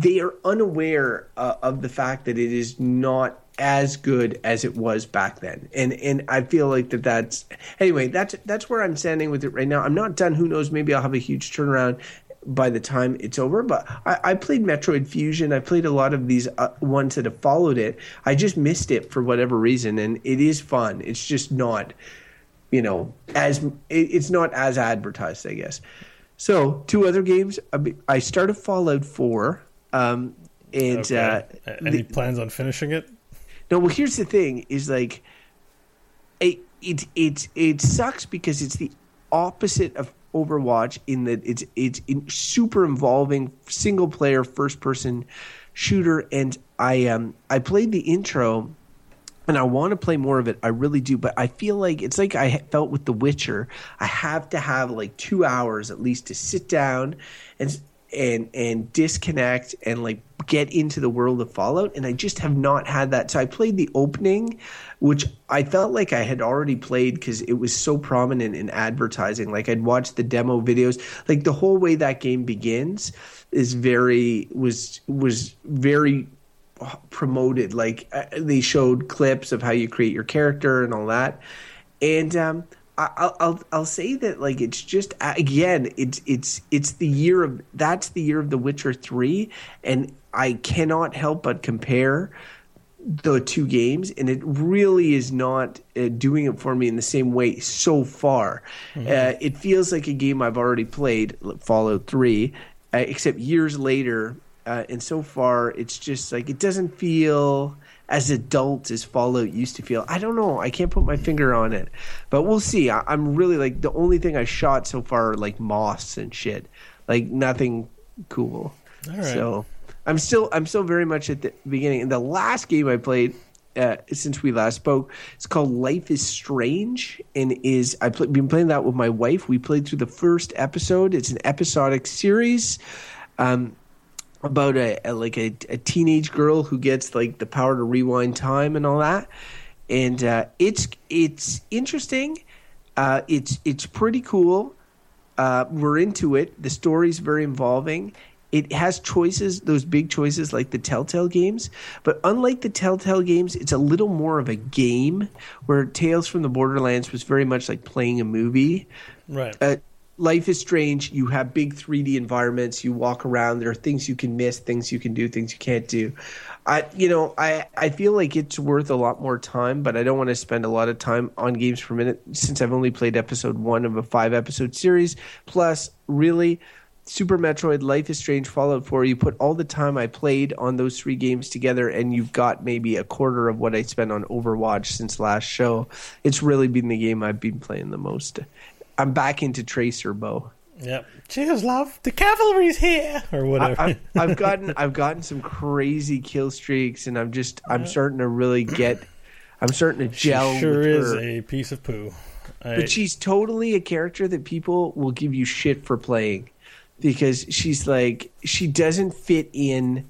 Speaker 3: they are unaware uh, of the fact that it is not as good as it was back then. And and i feel like that that's anyway that's that's where i'm standing with it right now. I'm not done. Who knows? Maybe i'll have a huge turnaround by the time it's over. But i, I played metroid fusion. I played a lot of these uh, ones that have followed it. I just missed it for whatever reason and it is fun. It's just not you know as it, it's not as advertised i guess. So two other games. I i started fallout 4 um and
Speaker 1: Okay.
Speaker 3: uh,
Speaker 1: Any plans on finishing it?
Speaker 3: no, well, here's the thing: is like, it it it it sucks because it's the opposite of Overwatch in that it's it's in super involving single player first person shooter, and I um I played the intro. And I want to play more of it. I really do, but I feel like it's like I felt with The Witcher. I have to have like two hours at least to sit down and and and disconnect and like get into the world of Fallout and I just have not had that. So I played the opening which I felt like I had already played cuz it was so prominent in advertising. Like I'd watched the demo videos. Like the whole way that game begins is very was was very promoted like uh, they showed clips of how you create your character and all that and um I'll, I'll I'll say that like it's just again it's it's it's the year of that's the year of The Witcher three and I cannot help but compare the two games and it really is not uh, doing it for me in the same way so far. Uh, it feels like a game i've already played fallout 3 uh, except years later uh, and so far it's just like it doesn't feel as adults as fallout used to feel i don't know i can't put my finger on it but we'll see I, i'm really like the only thing i shot so far are like moss and shit like nothing cool
Speaker 1: All right.
Speaker 3: so I'm still I'm still very much at the beginning. And the last game I played uh, since we last spoke, it's called Life is Strange, and is I've pl- been playing that with my wife. We played through the first episode. It's an episodic series. Um, about a, a like a, a teenage girl who gets like the power to rewind time and all that and uh, it's it's interesting. Uh, it's it's pretty cool. Uh, we're into it. The story's very involving. It has choices, those big choices like the Telltale games. But unlike the Telltale games, it's a little more of a game. Where Tales from the Borderlands was very much like playing a movie.
Speaker 1: Right.
Speaker 3: Life is Strange. You have big 3D environments. You walk around. There are things you can miss, things you can do, things you can't do. I, you know, I, I feel like it's worth a lot more time, but I don't want to spend a lot of time on games per minute since I've only played episode one of a five episode series. Plus, really, Super Metroid, Life is Strange, Fallout 4, you put all the time I played on those three games together, and you've got maybe a quarter of what I spent on Overwatch since last show. It's really been the game I've been playing the most. I'm back into Tracer, Bo.
Speaker 1: Yep. Cheers, love. The cavalry's here, or whatever.
Speaker 3: I, I've gotten I've gotten some crazy kill streaks, and I'm just I'm starting to really get. I'm starting to gel.
Speaker 1: she sure is
Speaker 3: her.
Speaker 1: a piece of poo. I,
Speaker 3: But she's totally a character that people will give you shit for playing because she's like she doesn't fit in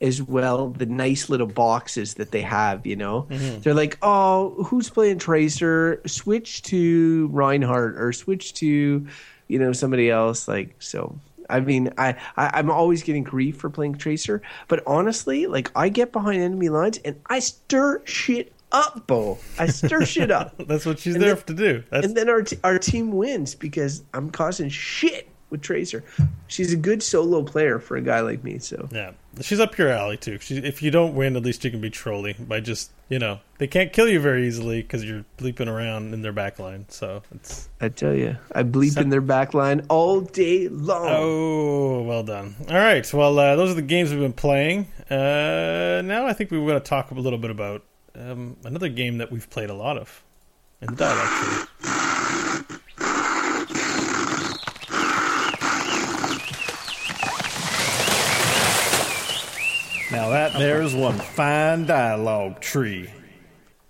Speaker 3: as well the nice little boxes that they have, you know. Mm-hmm. They're like, "Oh, who's playing Tracer? Switch to Reinhardt or switch to, you know, somebody else." Like so. I mean, I, I I'm always getting grief for playing Tracer, but honestly, like I get behind enemy lines and I stir shit up, Bo. I stir shit up.
Speaker 1: that's what she's
Speaker 3: and
Speaker 1: there
Speaker 3: then-
Speaker 1: to do. That's
Speaker 3: and then our t- our team wins because I'm causing shit with Tracer. She's a good solo player for a guy like me. So
Speaker 1: yeah. She's up your alley too. She, if you don't win, at least you can be trolly by just you know they can't kill you very easily because you're bleeping around in their back line. So it's
Speaker 3: I tell you, I bleep in their back line all day long.
Speaker 1: Oh, well done. All right. Well, uh, those are the games we've been playing. Uh, now I think we want to talk a little bit about um, another game that we've played a lot of and that dialogue tree.
Speaker 2: Now that there's one fine dialogue tree.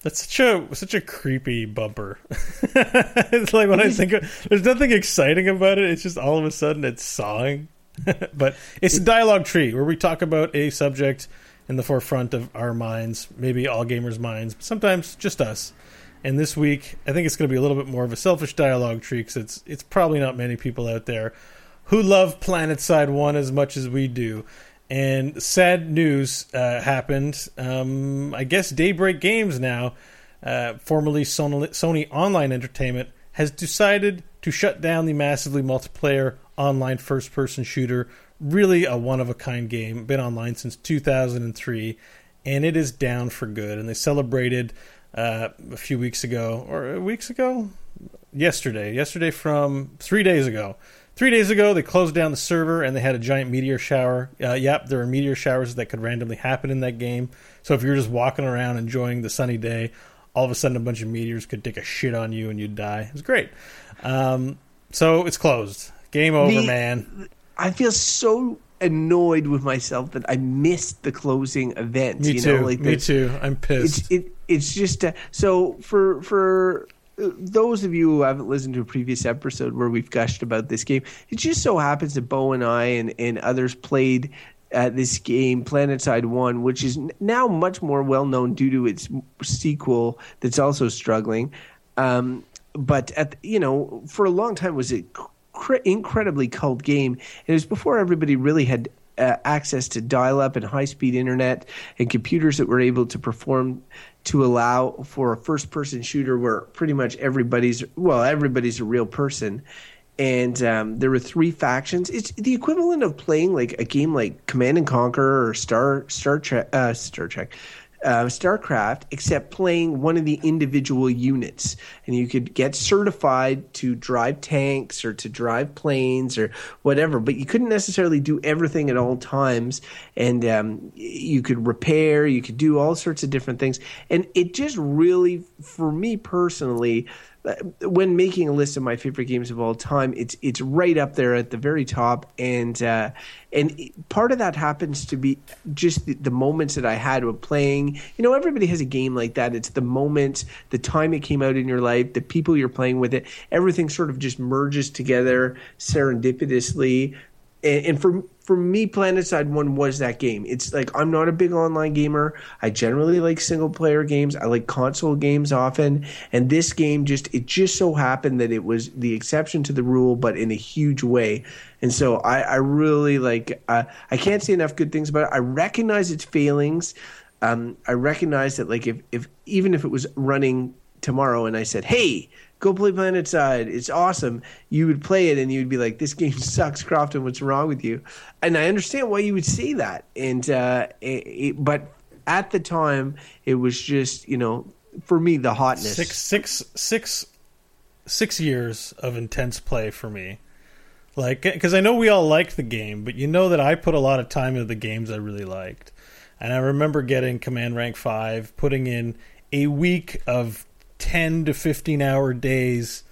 Speaker 1: That's such a such a creepy bumper. it's like when I think of, there's nothing exciting about it. It's just all of a sudden it's sawing. but it's a dialogue tree where we talk about a subject in the forefront of our minds, maybe all gamers' minds, but sometimes just us. And this week, I think it's going to be a little bit more of a selfish dialogue tree because it's it's probably not many people out there who love Planet Side One as much as we do. And sad news uh, happened. Um, I guess Daybreak Games now, uh, formerly Sony, Sony Online Entertainment, has decided to shut down the massively multiplayer online first-person shooter. Really a one-of-a-kind game. Been online since 2003, and it is down for good. And they celebrated uh, a few weeks ago, or weeks ago, yesterday. Yesterday from three days ago. Three days ago, they closed down the server and they had a giant meteor shower. Uh, yep, there are meteor showers that could randomly happen in that game. So if you're just walking around enjoying the sunny day, all of a sudden a bunch of meteors could take a shit on you and you'd die. It was great. Um, so it's closed. Game over,
Speaker 3: The-
Speaker 1: man.
Speaker 3: I feel so annoyed with myself that I missed the closing event.
Speaker 1: Me
Speaker 3: you
Speaker 1: too.
Speaker 3: Know? Like
Speaker 1: Me
Speaker 3: the-
Speaker 1: too. I'm pissed.
Speaker 3: It's it. It's just uh, so for for those of you who haven't listened to a previous episode where we've gushed about this game, it just so happens that Bo and I and, and others played uh, this game, Planetside One, which is now much more well known due to its sequel that's also struggling. Um, but at you know, for a long time was a cr- incredibly cult game. It was before everybody really had uh, access to dial-up and high-speed internet and computers that were able to perform to allow for a first-person shooter where pretty much everybody's well, everybody's a real person. And um, there were three factions. It's the equivalent of playing like a game like Command and Conquer or Star Star Trek, uh, Star Trek, uh, StarCraft, except playing one of the individual units, and you could get certified to drive tanks or to drive planes or whatever. But you couldn't necessarily do everything at all times, and um, you could repair, you could do all sorts of different things, and it just really, for me personally. When making a list of my favorite games of all time, it's it's right up there at the very top, and uh, and part of that happens to be just the, the moments that I had with playing. You know, everybody has a game like that. It's the moments, the time it came out in your life, the people you're playing with it. Everything sort of just merges together serendipitously. And, and for for me, PlanetSide One was that game. It's like I'm not a big online gamer. I generally like single player games. I like console games often, and this game just it just so happened that it was the exception to the rule, but in a huge way. And so I, I really like. Uh, I can't say enough good things about it. I recognize its failings. Um, I recognize that like if if even if it was running tomorrow and I said, hey go play Planet Side. It's awesome. You would play it and you'd be like, this game sucks, Crofton. What's wrong with you? And I understand why you would say that. And uh, it, it, but at the time, it was just you know for me the hotness.
Speaker 1: Six, six, six, six years of intense play for me. Like, because I know we all liked the game, but you know that I put a lot of time into the games I really liked. And I remember getting Command Rank 5, putting in a week of 10 to 15 hour days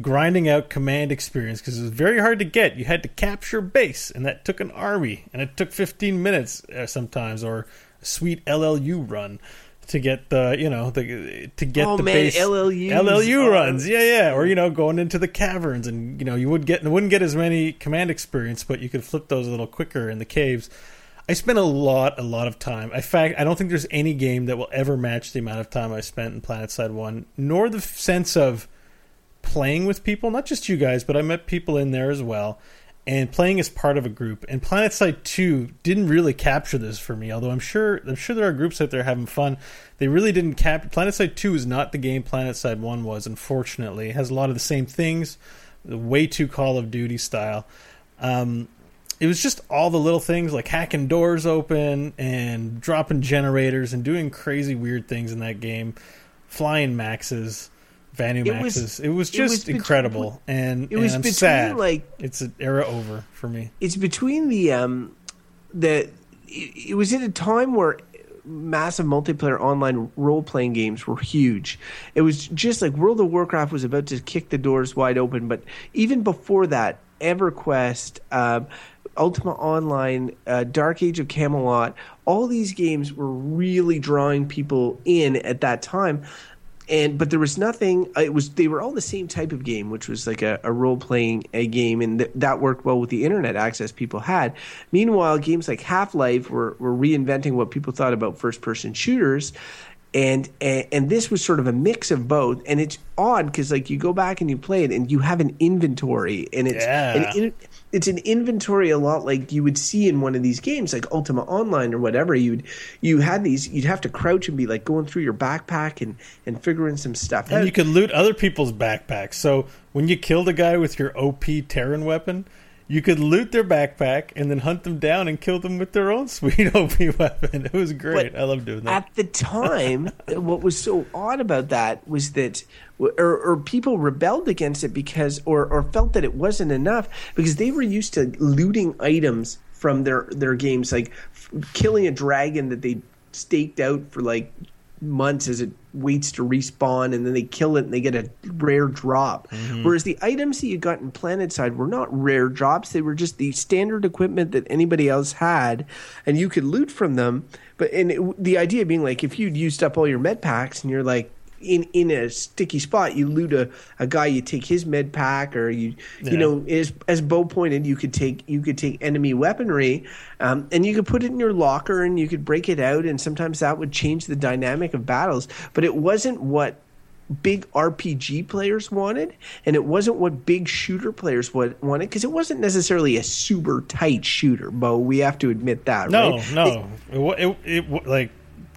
Speaker 1: grinding out command experience because it was very hard to get. You had to capture base, and that took an army, and it took 15 minutes uh, sometimes, or a sweet LLU run to get the you know the to get
Speaker 3: oh,
Speaker 1: the
Speaker 3: man,
Speaker 1: base
Speaker 3: LLUs
Speaker 1: LLU runs. Yeah, yeah, or you know going into the caverns, and you know you would get wouldn't get as many command experience, but you could flip those a little quicker in the caves. I spent a lot, a lot of time. In fact, I don't think there's any game that will ever match the amount of time I spent in PlanetSide One, nor the sense of playing with people. Not just you guys, but I met people in there as well, and playing as part of a group. And PlanetSide Two didn't really capture this for me. Although I'm sure, I'm sure there are groups out there having fun. They really didn't cap. PlanetSide Two is not the game PlanetSide One was. Unfortunately, it has a lot of the same things—the way too Call of Duty style. Um, it was just all the little things like hacking doors open and dropping generators and doing crazy weird things in that game, flying maxes, Vanu
Speaker 3: It was-
Speaker 1: maxes. It was
Speaker 3: it was
Speaker 1: just
Speaker 3: between-
Speaker 1: incredible, and,
Speaker 3: it was
Speaker 1: and I'm
Speaker 3: between,
Speaker 1: sad.
Speaker 3: like-
Speaker 1: it's an era over for me.
Speaker 3: it's between the um the it, it was at a time where massive multiplayer online role playing games were huge. It was just like World of Warcraft was about to kick the doors wide open, but even before that, EverQuest, um, Ultima Online, uh, Dark Age of Camelot, all these games were really drawing people in at that time and but there was nothing it was they were all the same type of game which was like a, a role-playing a game and th- that worked well with the internet access people had meanwhile games like half-life were, were reinventing what people thought about first-person shooters and, and and this was sort of a mix of both and it's odd because like you go back and you play it and you have an inventory and it's
Speaker 1: Yeah.
Speaker 3: an in, it's an inventory a lot like you would see in one of these games like Ultima Online or whatever you'd you had these you'd have to crouch and be like going through your backpack and and figuring some stuff
Speaker 1: And
Speaker 3: out
Speaker 1: you could loot other people's backpacks. So when you killed a guy with your OP Terran weapon, you could loot their backpack and then hunt them down and kill them with their own sweet OP weapon. It was great.
Speaker 3: But
Speaker 1: I love doing that.
Speaker 3: At the time, what was so odd about that was that, or, or people rebelled against it because, or, or felt that it wasn't enough because they were used to looting items from their their games, like f- killing a dragon that they staked out for like months as it waits to respawn and then they kill it and they get a rare drop. Mm-hmm. Whereas the items that you got in Planetside were not rare drops, they were just the standard equipment that anybody else had and you could loot from them. But and it, the idea being like if you'd used up all your med packs and you're like in in a sticky spot, you loot a, a guy, you take his med pack, or you
Speaker 1: Yeah.
Speaker 3: you know as as Bo pointed, you could take you could take enemy weaponry, um, and you could put it in your locker, and you could break it out, and sometimes that would change the dynamic of battles. But it wasn't what big RPG players wanted, and it wasn't what big shooter players wa- wanted because it wasn't necessarily a super tight shooter. Bo, we have to admit that.
Speaker 1: No,
Speaker 3: right?
Speaker 1: no. It, it, it, like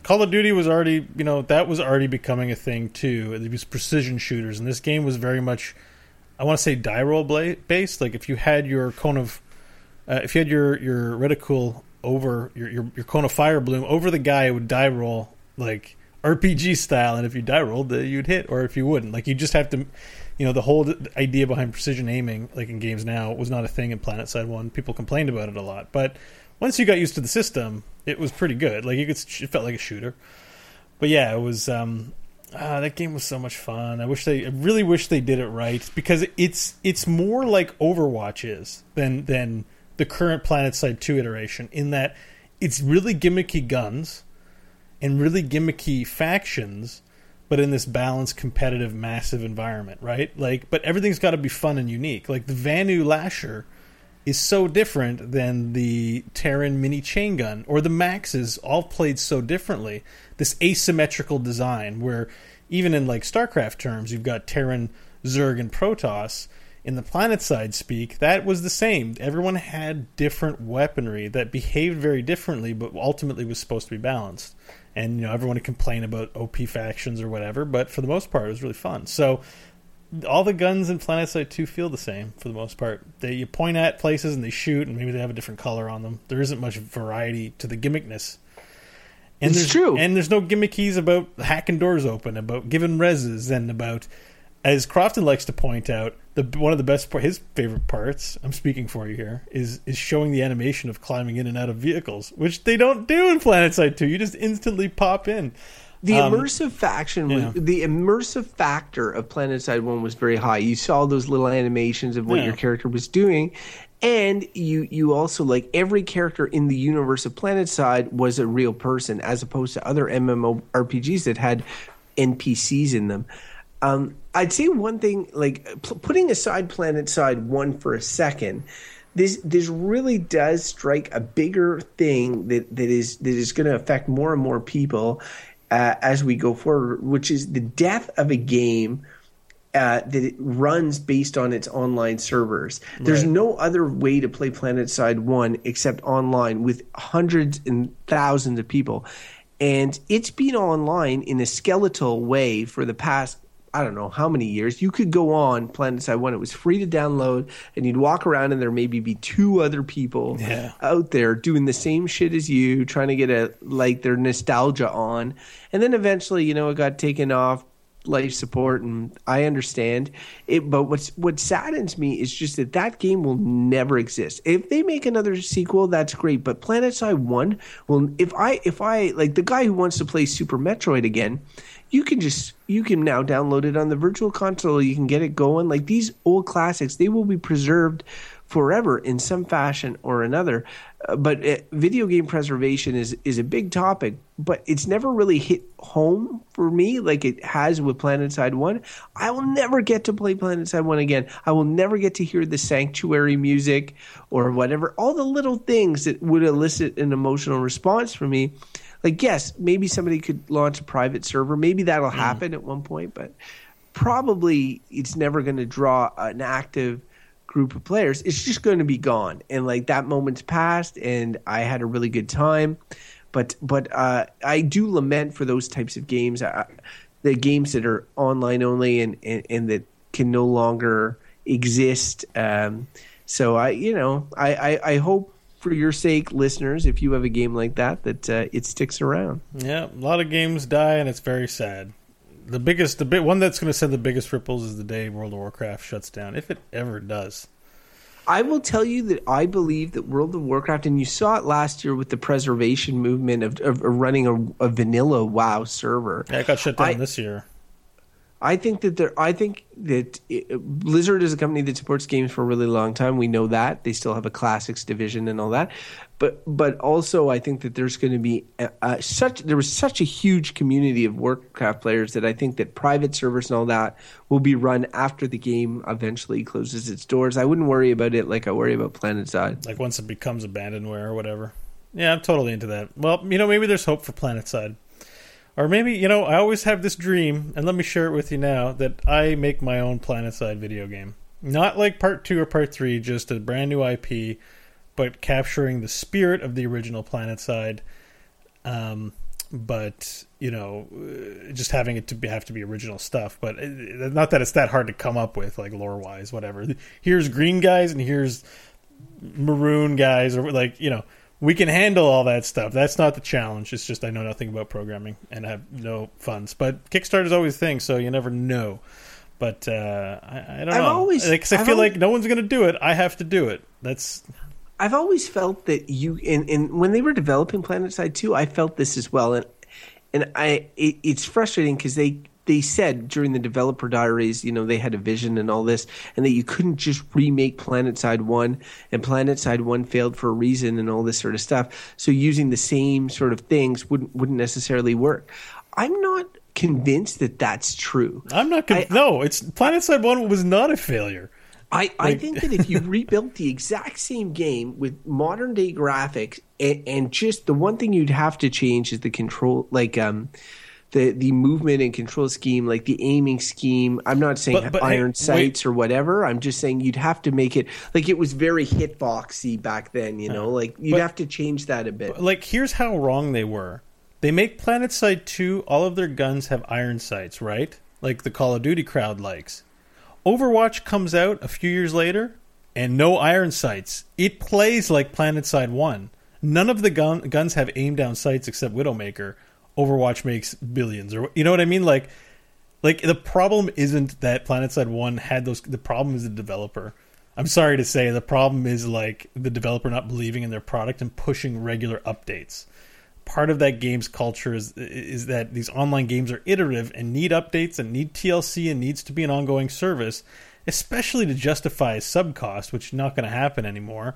Speaker 1: Call of Duty was already, you know, that was already becoming a thing too. It was precision shooters, and this game was very much, I want to say, die roll based. Like if you had your cone of, uh, if you had your your reticule over your, your your cone of fire bloom over the guy, it would die roll like RPG style, and if you die rolled, you'd hit, or if you wouldn't, like you just have to. You know the whole idea behind precision aiming, like in games now, was not a thing in Planet Side One. People complained about it a lot, but once you got used to the system, it was pretty good. Like you could, it felt like a shooter. But yeah, it was. Um, ah, that game was so much fun. I wish they, I really wish they did it right because it's it's more like Overwatch is than than the current PlanetSide Two iteration in that it's really gimmicky guns and really gimmicky factions, but in this balanced, competitive, massive environment, right? Like, but everything's got to be fun and unique. Like the Vanu Lasher is so different than the Terran mini chain gun or the Maxes, all played so differently. This asymmetrical design, where even in like StarCraft terms, you've got Terran, Zerg, and Protoss. In the planet side speak, that was the same. Everyone had different weaponry that behaved very differently, but ultimately was supposed to be balanced. And you know, everyone would complain about OP factions or whatever, but for the most part, it was really fun. So all the guns in PlanetSide 2 feel the same for the most part. They you point at places and they shoot, and maybe they have a different color on them. There isn't much variety to the gimmickness. And
Speaker 3: It's
Speaker 1: there's,
Speaker 3: true.
Speaker 1: And there's no gimmickies about hacking doors open, about giving reses, and about, as Crofton likes to point out, the one of the best his favorite parts. I'm speaking for you here. Is is showing the animation of climbing in and out of vehicles, which they don't do in PlanetSide 2. You just instantly pop in.
Speaker 3: The
Speaker 1: Um,
Speaker 3: immersive faction, was,
Speaker 1: yeah.
Speaker 3: the immersive factor of PlanetSide One was very high. You saw those little animations of what
Speaker 1: Yeah.
Speaker 3: your character was doing, and you you also like every character in the universe of PlanetSide was a real person, as opposed to other MMORPGs that had NPCs in them. Um, I'd say one thing, like p- putting aside PlanetSide One for a second. This this really does strike a bigger thing that, that is that is going to affect more and more people uh, as we go forward, which is the death of a game uh, that it runs based on its online servers. There's
Speaker 1: Right.
Speaker 3: no other way to play PlanetSide 1 except online with hundreds and thousands of people. And it's been online in a skeletal way for the past, I don't know how many years. You could go on PlanetSide 1, it was free to download, and you'd walk around and there maybe be two other people
Speaker 1: Yeah.
Speaker 3: out there doing the same shit as you, trying to get a like their nostalgia on. And then eventually, you know, it got taken off life support and I understand it but what's what saddens me is just that that game will never exist. If they make another sequel that's great, but PlanetSide 1 will if I if I like the guy who wants to play Super Metroid again, you can just you can now download it on the virtual console, you can get it going like these old classics, they will be preserved forever in some fashion or another. Uh, but uh, video game preservation is is a big topic, but it's never really hit home for me like it has with PlanetSide One. I will never get to play PlanetSide One again. I will never get to hear the sanctuary music or whatever. All the little things that would elicit an emotional response from me. Like yes, maybe somebody could launch a private server. Maybe that'll happen at one point, but probably it's never going to draw an active group of players. It's just going to be gone, and like that moment's passed, and I had a really good time. But but uh, I do lament for those types of games, uh, the games that are online only and, and, and that can no longer exist. Um, so I you know I, I, I hope for your sake, listeners, if you have a game like that, that uh, it sticks around.
Speaker 1: Yeah, a lot of games die, and it's very sad. The biggest, the big one that's going to send the biggest ripples is the day World of Warcraft shuts down, if it ever does.
Speaker 3: I will tell you that I believe that World of Warcraft, and you saw it last year with the preservation movement of, of running a, a vanilla WoW server.
Speaker 1: Yeah, it got shut down
Speaker 3: I-
Speaker 1: this year.
Speaker 3: I think that there. I think that it, Blizzard is a company that supports games for a really long time. We know that they still have a classics division and all that, but but also I think that there's going to be a, a, such there was such a huge community of Warcraft players that I think that private servers and all that will be run after the game eventually closes its doors. I wouldn't worry about it like I worry about PlanetSide.
Speaker 1: Like once it becomes abandonware or whatever. Yeah, I'm totally into that. Well, you know, maybe there's hope for PlanetSide. Or maybe, you know, I always have this dream, and let me share it with you now, that I make my own PlanetSide video game. Not like part two or part three, just a brand new IP, but capturing the spirit of the original PlanetSide. Um, but you know, uh, just having it to be, have to be original stuff. But it, not that it's that hard to come up with, like lore wise, whatever. Here's green guys, and here's maroon guys, or like you know, we can handle all that stuff. That's not the challenge. It's just I know nothing about programming and have no funds. But Kickstarter's always a thing, so you never know. But uh, I, I don't
Speaker 3: I've
Speaker 1: know.
Speaker 3: always-
Speaker 1: like, 'cause I
Speaker 3: I've
Speaker 1: feel
Speaker 3: always-
Speaker 1: like no one's going to do it. I have to do it. That's
Speaker 3: I've always felt that you and, and when they were developing PlanetSide 2, I felt this as well, and and I it, it's frustrating because they they said during the developer diaries, you know, they had a vision and all this, and that you couldn't just remake PlanetSide 1, and PlanetSide 1 failed for a reason and all this sort of stuff. So using the same sort of things wouldn't wouldn't necessarily work. I'm not convinced that that's true.
Speaker 1: I'm not. Con-
Speaker 3: I-
Speaker 1: no, it's PlanetSide One was not a failure.
Speaker 3: I, I think that if you rebuilt the exact same game with modern day graphics and, and just the one thing you'd have to change is the control, like um, the the movement and control scheme, like the aiming scheme. I'm not saying
Speaker 1: But- but hey,
Speaker 3: iron
Speaker 1: wait.
Speaker 3: sights or whatever. I'm just saying you'd have to make it like it was very hitboxy back then. You know, like you'd
Speaker 1: But-
Speaker 3: have to change that a bit.
Speaker 1: like here's how wrong they were. They make Planet Side 2, all of their guns have iron sights, right? Like the Call of Duty crowd likes. Overwatch comes out a few years later and no iron sights. It plays like Planet Side 1. None of the gun, guns have aim down sights except Widowmaker. Overwatch makes billions or you know what I mean like like the problem isn't that PlanetSide 1 had those the problem is the developer. I'm sorry to say the problem is like the developer not believing in their product and pushing regular updates. Part of that game's culture is is that these online games are iterative and need updates and need TLC and needs to be an ongoing service, especially to justify a sub cost, which is not going to happen anymore.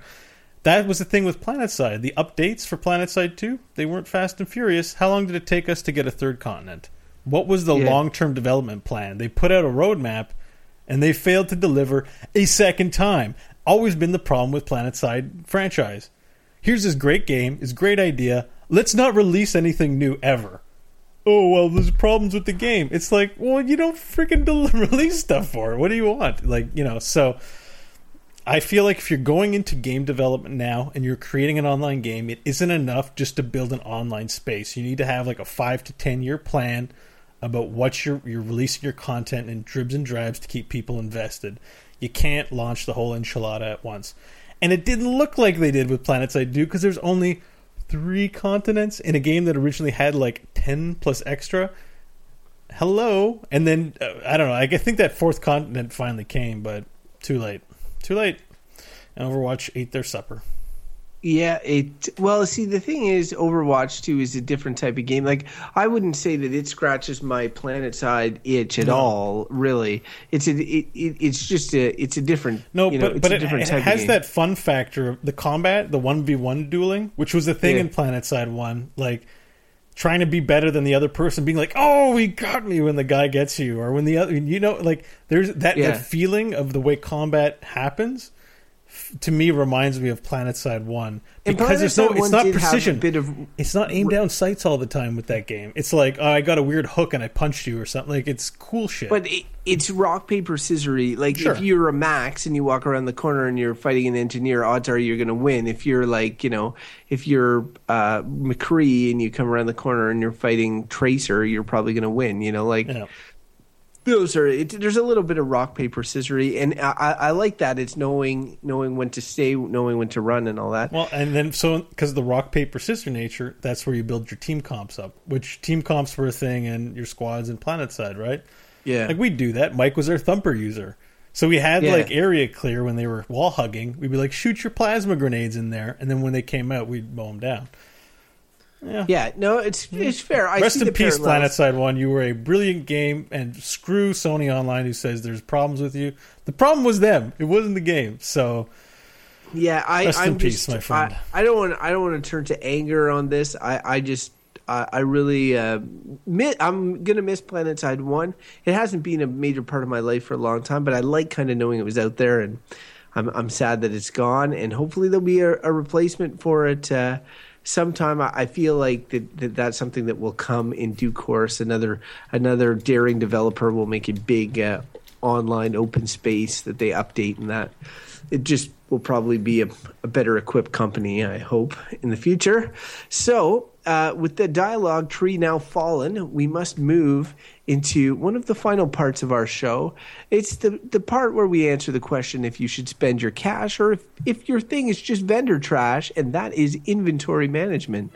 Speaker 1: That was the thing with PlanetSide. The updates for PlanetSide 2, they weren't fast and furious. How long did it take us to get a third continent? What was the
Speaker 3: Yeah.
Speaker 1: long term development plan? They put out a roadmap and they failed to deliver a second time. Always been the problem with PlanetSide franchise. Here's this great game, this great idea. Let's not release anything new ever. Oh well, there's problems with the game. It's like, well, you don't freaking del- release stuff for it. What do you want? Like, you know, so I feel like if you're going into game development now and you're creating an online game, it isn't enough just to build an online space. You need to have like a five to ten year plan about what you're you're releasing your content in dribs and drabs to keep people invested. You can't launch the whole enchilada at once. And it didn't look like they did with PlanetSide 2 because there's only three continents in a game that originally had like 10 plus extra. Hello. And then, uh, I don't know, I think that fourth continent finally came, but too late. Too late. And Overwatch ate their supper.
Speaker 3: Yeah, it. Well, see, the thing is, Overwatch 2 is a different type of game. Like, I wouldn't say that it scratches my planet side itch at
Speaker 1: No.
Speaker 3: all. Really, it's a. It, it, it's just a. It's a different.
Speaker 1: No,
Speaker 3: you know,
Speaker 1: but
Speaker 3: it's
Speaker 1: but
Speaker 3: a
Speaker 1: it,
Speaker 3: different
Speaker 1: it
Speaker 3: type of
Speaker 1: has that fun factor of the combat, the one v one dueling, which was a thing
Speaker 3: Yeah.
Speaker 1: in Planet Side One, like trying to be better than the other person, being like, "Oh, he got me" when the guy gets you, or when the other, you know, like there's that,
Speaker 3: Yeah.
Speaker 1: that feeling of the way combat happens. To me, reminds me of Planet Side One because there's no,
Speaker 3: PlanetSide
Speaker 1: it's not precision.
Speaker 3: bit of-
Speaker 1: it's not aim down sights all the time with that game. It's like, oh, I got a weird hook and I punched you or something. Like it's cool shit.
Speaker 3: But it, it's rock paper scissory. Like
Speaker 1: Sure.
Speaker 3: if you're a max and you walk around the corner and you're fighting an engineer, odds are you're going to win. If you're like you know, if you're uh, McCree and you come around the corner and you're fighting Tracer, you're probably going to win. You know, like
Speaker 1: you
Speaker 3: those are. It, there's a little bit of rock paper scissory, and I, I, I like that. It's knowing knowing when to stay, knowing when to run, and all that.
Speaker 1: Well, and then so because the rock paper scissors nature, that's where you build your team comps up. Which team comps were a thing in your squads in Planet Side, right?
Speaker 3: yeah,
Speaker 1: Like we do that. Mike was our thumper user, so we had
Speaker 3: Yeah.
Speaker 1: like area clear when they were wall hugging. We'd be like, shoot your plasma grenades in there, and then when they came out, we'd mow them down. Yeah.
Speaker 3: yeah. No, it's it's fair. I
Speaker 1: Rest
Speaker 3: see
Speaker 1: in
Speaker 3: the
Speaker 1: peace,
Speaker 3: parallels.
Speaker 1: Planet Side One. You were a brilliant game, and screw Sony Online, who says there's problems with you. The problem was them. It wasn't the game. So
Speaker 3: Yeah, I,
Speaker 1: Rest
Speaker 3: I'm
Speaker 1: in peace,
Speaker 3: just,
Speaker 1: my friend.
Speaker 3: I, I don't want. I don't want to turn to anger on this. I, I just. I I really, uh, mi- I'm gonna miss Planet Side One. It hasn't been a major part of my life for a long time, but I like kind of knowing it was out there, and I'm I'm sad that it's gone. And hopefully there'll be a, a replacement for it uh, sometime. I, feel like that, that that's something that will come in due course. Another another daring developer will make a big uh, online open space that they update, and that it just will probably be a, a better equipped company, I hope, in the future. So, uh, with the dialogue tree now fallen, we must move into one of the final parts of our show. It's the, the part where we answer the question if you should spend your cash or if, if your thing is just vendor trash, and that is inventory management.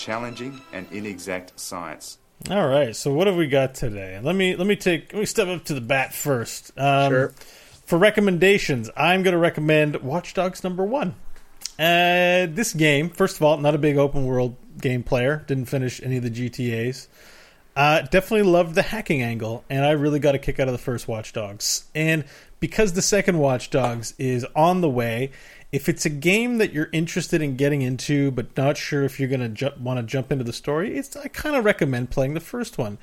Speaker 6: Challenging and inexact science.
Speaker 1: All right. So what have we got today? Let me let me take let me step up to the bat first. Um,
Speaker 3: Sure.
Speaker 1: For recommendations, I'm going to recommend Watch Dogs number one. Uh, this game, first of all, not a big open world game player. Didn't finish any of the GTA's. Uh, definitely loved the hacking angle, and I really got a kick out of the first Watch Dogs. And because the second Watch Dogs is on the way, if it's a game that you're interested in getting into but not sure if you're going to ju- want to jump into the story, it's I kind of recommend playing the first one.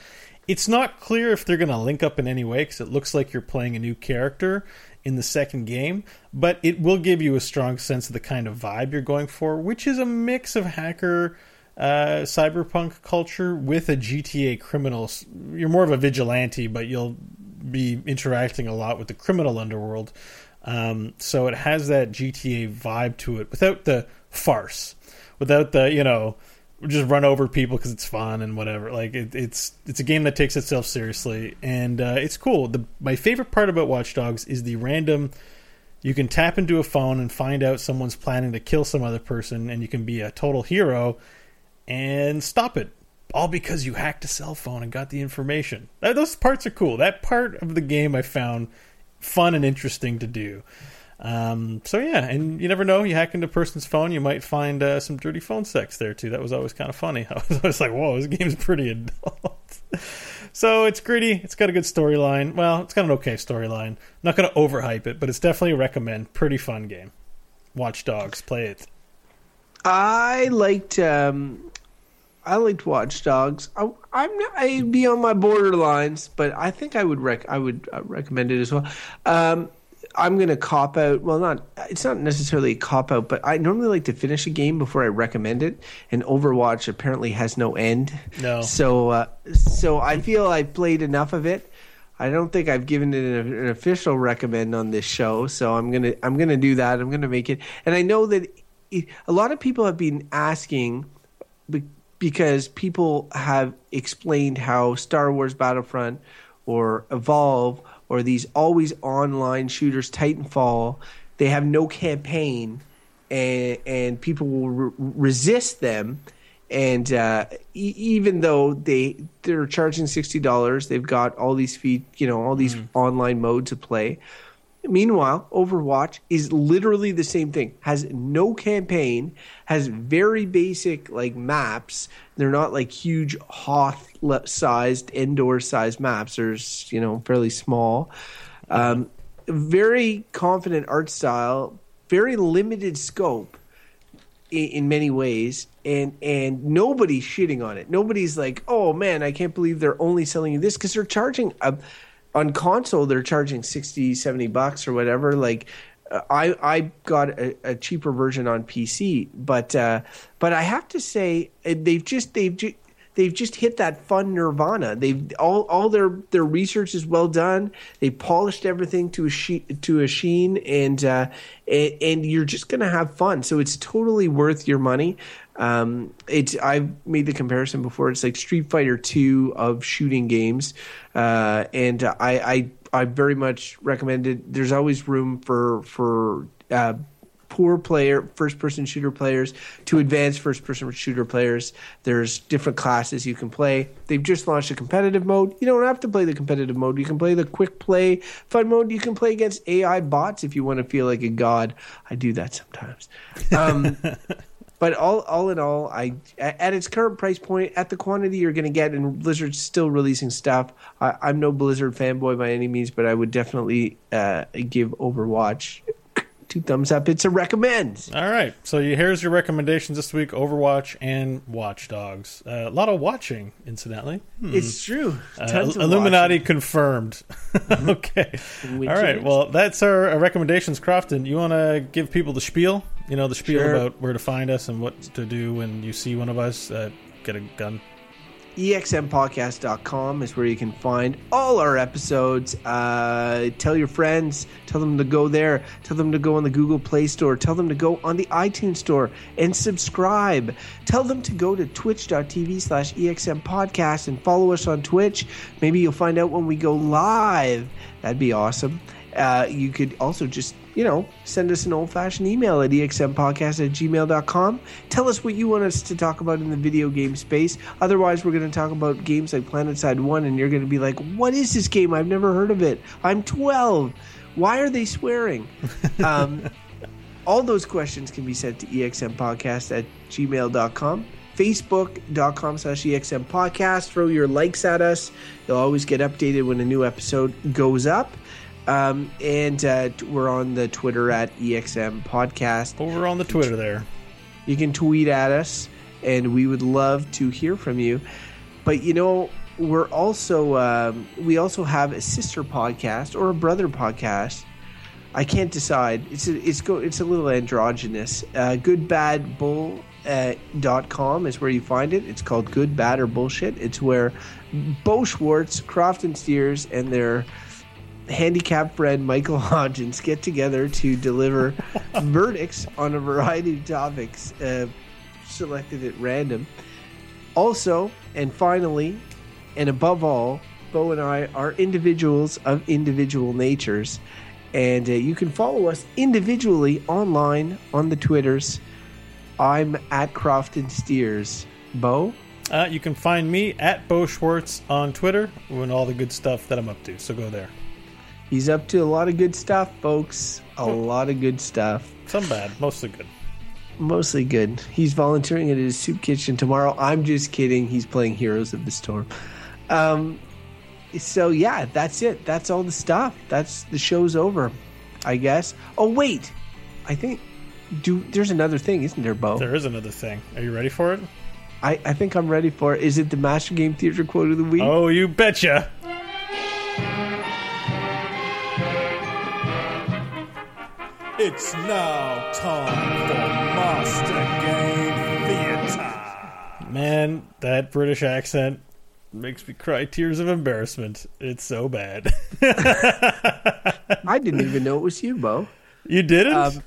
Speaker 1: It's not clear if they're going to link up in any way because it looks like you're playing a new character in the second game, but it will give you a strong sense of the kind of vibe you're going for, which is a mix of hacker uh, cyberpunk culture with a GTA criminal. You're more of a vigilante, but you'll be interacting a lot with the criminal underworld. Um, so it has that GTA vibe to it without the farce, without the you know just run over people because it's fun and whatever. Like it, it's it's a game that takes itself seriously and uh, it's cool. The my favorite part about Watch Dogs is the random. You can tap into a phone and find out someone's planning to kill some other person, and you can be a total hero and stop it. All because you hacked a cell phone and got the information. Those parts are cool. That part of the game I found fun and interesting to do. Um, so yeah, and you never know. You hack into a person's phone, you might find uh, some dirty phone sex there too. That was always kind of funny. I was always like, "Whoa, this game's pretty adult." so it's gritty. It's got a good storyline. Well, it's got an okay storyline. Not going to overhype it, but it's definitely a recommend. Pretty fun game. Watch Dogs, play it.
Speaker 3: I liked um, I liked Watch Dogs. I, I'm not, I'd be on my borderlines, but I think I would rec I would uh, recommend it as well. Um, I'm going to cop out. Well, not it's not necessarily a cop out, but I normally like to finish a game before I recommend it. And Overwatch apparently has no end.
Speaker 1: No.
Speaker 3: So uh, so I feel I've played enough of it. I don't think I've given it an, an official recommend on this show, so I'm gonna I'm gonna do that. I'm gonna make it, and I know that it, a lot of people have been asking because people have explained how Star Wars Battlefront or Evolve or these always online shooters, Titanfall, they have no campaign, and and people will re- resist them. And uh, e- even though they they're charging sixty dollars, they've got all these feet, you know, all these online modes to play. Meanwhile, Overwatch is literally the same thing. Has no campaign, has very basic like maps. They're not like huge Hoth sized indoor sized maps. There's you know fairly small. Um, very confident art style, very limited scope in, in many ways, and and nobody's shitting on it. Nobody's like, oh man, I can't believe they're only selling you this because they're charging a on console they're charging 60 70 bucks or whatever like uh, i i got a, a cheaper version on pc but uh but i have to say uh, they've just they've just They've just hit that fun nirvana. They've all all their their research is well done. They polished everything to a she, to a sheen, and uh, and, and you're just gonna have fun. So it's totally worth your money. Um, it's I've made the comparison before. It's like Street Fighter Two of shooting games, uh, and I, I I very much recommend it. There's always room for for uh, poor player first person shooter players to advanced first person shooter players. There's different classes you can play. They've just launched a competitive mode. You don't have to play the competitive mode. You can play the quick play fun mode. You can play against AI bots if you want to feel like a god. I do that sometimes. Um, but all all in all, I at its current price point, at the quantity you're going to get, and Blizzard's still releasing stuff. I, I'm no Blizzard fanboy by any means, but I would definitely uh, give Overwatch two thumbs up. It's a recommend.
Speaker 1: All right, so you, here's your recommendations this week: Overwatch and Watch Dogs. Uh, a lot of watching, incidentally. Hmm.
Speaker 3: It's true.
Speaker 1: Uh,
Speaker 3: of
Speaker 1: Illuminati
Speaker 3: watching.
Speaker 1: confirmed. okay.
Speaker 3: Which
Speaker 1: All right.
Speaker 3: is-
Speaker 1: Well, that's our, our recommendations. Crofton, you want to give people the spiel? You know, the spiel
Speaker 3: Sure.
Speaker 1: about where to find us and what to do when you see one of us uh, get a gun.
Speaker 3: Exmpodcast.com is where you can find all our episodes. Uh, tell your friends, tell them to go there, tell them to go on the Google Play Store, tell them to go on the iTunes Store and subscribe. Tell them to go to twitch.tv slash exmpodcast and follow us on Twitch. Maybe you'll find out when we go live. That'd be awesome. Uh, you could also just, you know, send us an old fashioned email at exmpodcast at gmail.com. Tell us what you want us to talk about in the video game space. Otherwise, we're going to talk about games like PlanetSide 1, and you're going to be like, what is this game? I've never heard of it. I'm 12. Why are they swearing? Um, all those questions can be sent to exmpodcast at gmail.com. Facebook.com slash EXM podcast. Throw your likes at us. You'll always get updated when a new episode goes up. Um, and uh, we're on the Twitter at EXM podcast.
Speaker 1: Over on the Twitter there.
Speaker 3: You can tweet at us, and we would love to hear from you. But you know, we're also um, we also have a sister podcast or a brother podcast. I can't decide. It's a, it's go it's a little androgynous. Uh, Good Bad Bull. Uh, dot com is where you find it. It's called Good, Bad, or Bullshit. It's where Bo Schwartz, Crofton Steers, and their handicapped friend Michael Hodgins get together to deliver verdicts on a variety of topics uh, selected at random. Also, and finally, and above all, Bo and I are individuals of individual natures. And uh, you can follow us individually online on the Twitters. I'm at Crofton Steers. Bo?
Speaker 1: Uh, you can find me at Bo Schwartz on Twitter and all the good stuff that I'm up to. So go there.
Speaker 3: He's up to a lot of good stuff, folks. A lot of good stuff.
Speaker 1: Some bad, mostly good.
Speaker 3: Mostly good. He's volunteering at his soup kitchen tomorrow. I'm just kidding. He's playing Heroes of the Storm. Um, so yeah, that's it. That's all the stuff. That's the show's over, I guess. Oh wait, I think do there's another thing, isn't there, Bo?
Speaker 1: There is another thing. Are you ready for it?
Speaker 3: I, I think I'm ready for it. Is it the Master Game Theater quote of the week?
Speaker 1: Oh, you betcha.
Speaker 2: It's now time for Master Game Theater.
Speaker 1: Man, that British accent makes me cry tears of embarrassment. It's so bad.
Speaker 3: I didn't even know it was you, Bo.
Speaker 1: you didn't?
Speaker 3: Um,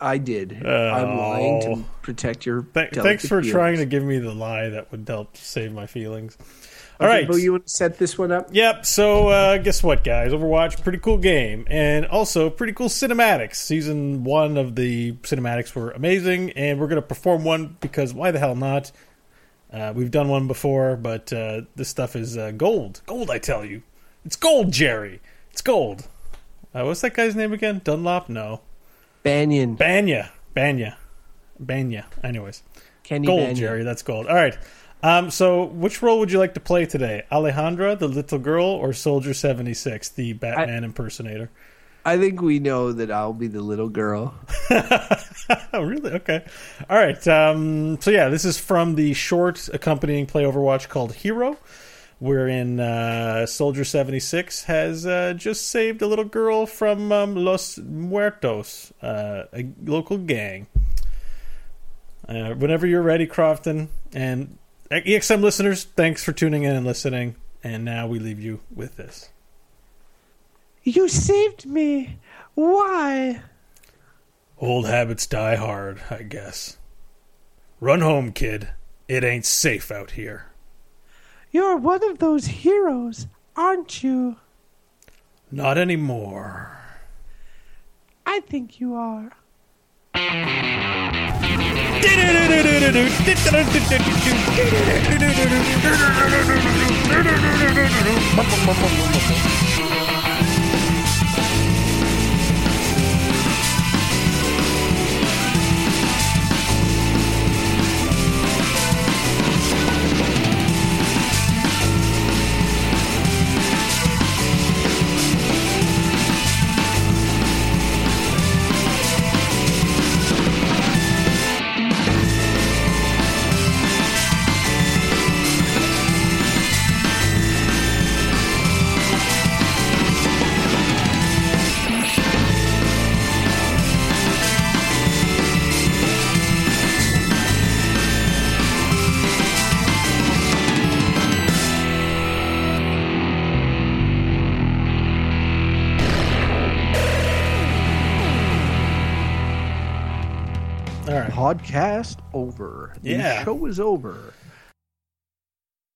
Speaker 3: I did. I'm lying
Speaker 1: Oh.
Speaker 3: to protect your.
Speaker 1: Th- thanks for
Speaker 3: feelings.
Speaker 1: trying to give me the lie that would help save my feelings. All
Speaker 3: Okay,
Speaker 1: right.
Speaker 3: Bo, you want to set this one up?
Speaker 1: Yep. So uh, guess what, guys? Overwatch, pretty cool game, and also pretty cool cinematics. Season one of the cinematics were amazing, and we're gonna perform one because why the hell not? Uh, we've done one before, but uh, this stuff is uh, gold. Gold, I tell you, it's gold, Jerry. It's gold. Uh, what's that guy's name again? Dunlop? No,
Speaker 3: Banyan.
Speaker 1: Banya. Banya. Banya. Anyways.
Speaker 3: Kenny
Speaker 1: Gold,
Speaker 3: Banyan.
Speaker 1: Jerry. That's gold. All right. Um, so, which role would you like to play today? Alejandra, the little girl, or Soldier 76, the Batman impersonator?
Speaker 3: I think we know that I'll be the little girl.
Speaker 1: Oh, really? Okay. All right. Um, so, yeah, this is from the short accompanying Play Overwatch called Hero, wherein uh, Soldier 76 has uh, just saved a little girl from um, Los Muertos, uh, a local gang. Uh, whenever you're ready, Crofton. And EXM listeners, thanks for tuning in and listening. And now we leave you with this.
Speaker 3: You saved me. Why?
Speaker 1: Old habits die hard, I guess. Run home, kid. It ain't safe out here.
Speaker 3: You're one of those heroes, aren't you?
Speaker 1: Not anymore.
Speaker 3: I think you are. Podcast over. The
Speaker 1: Yeah.
Speaker 3: show is over.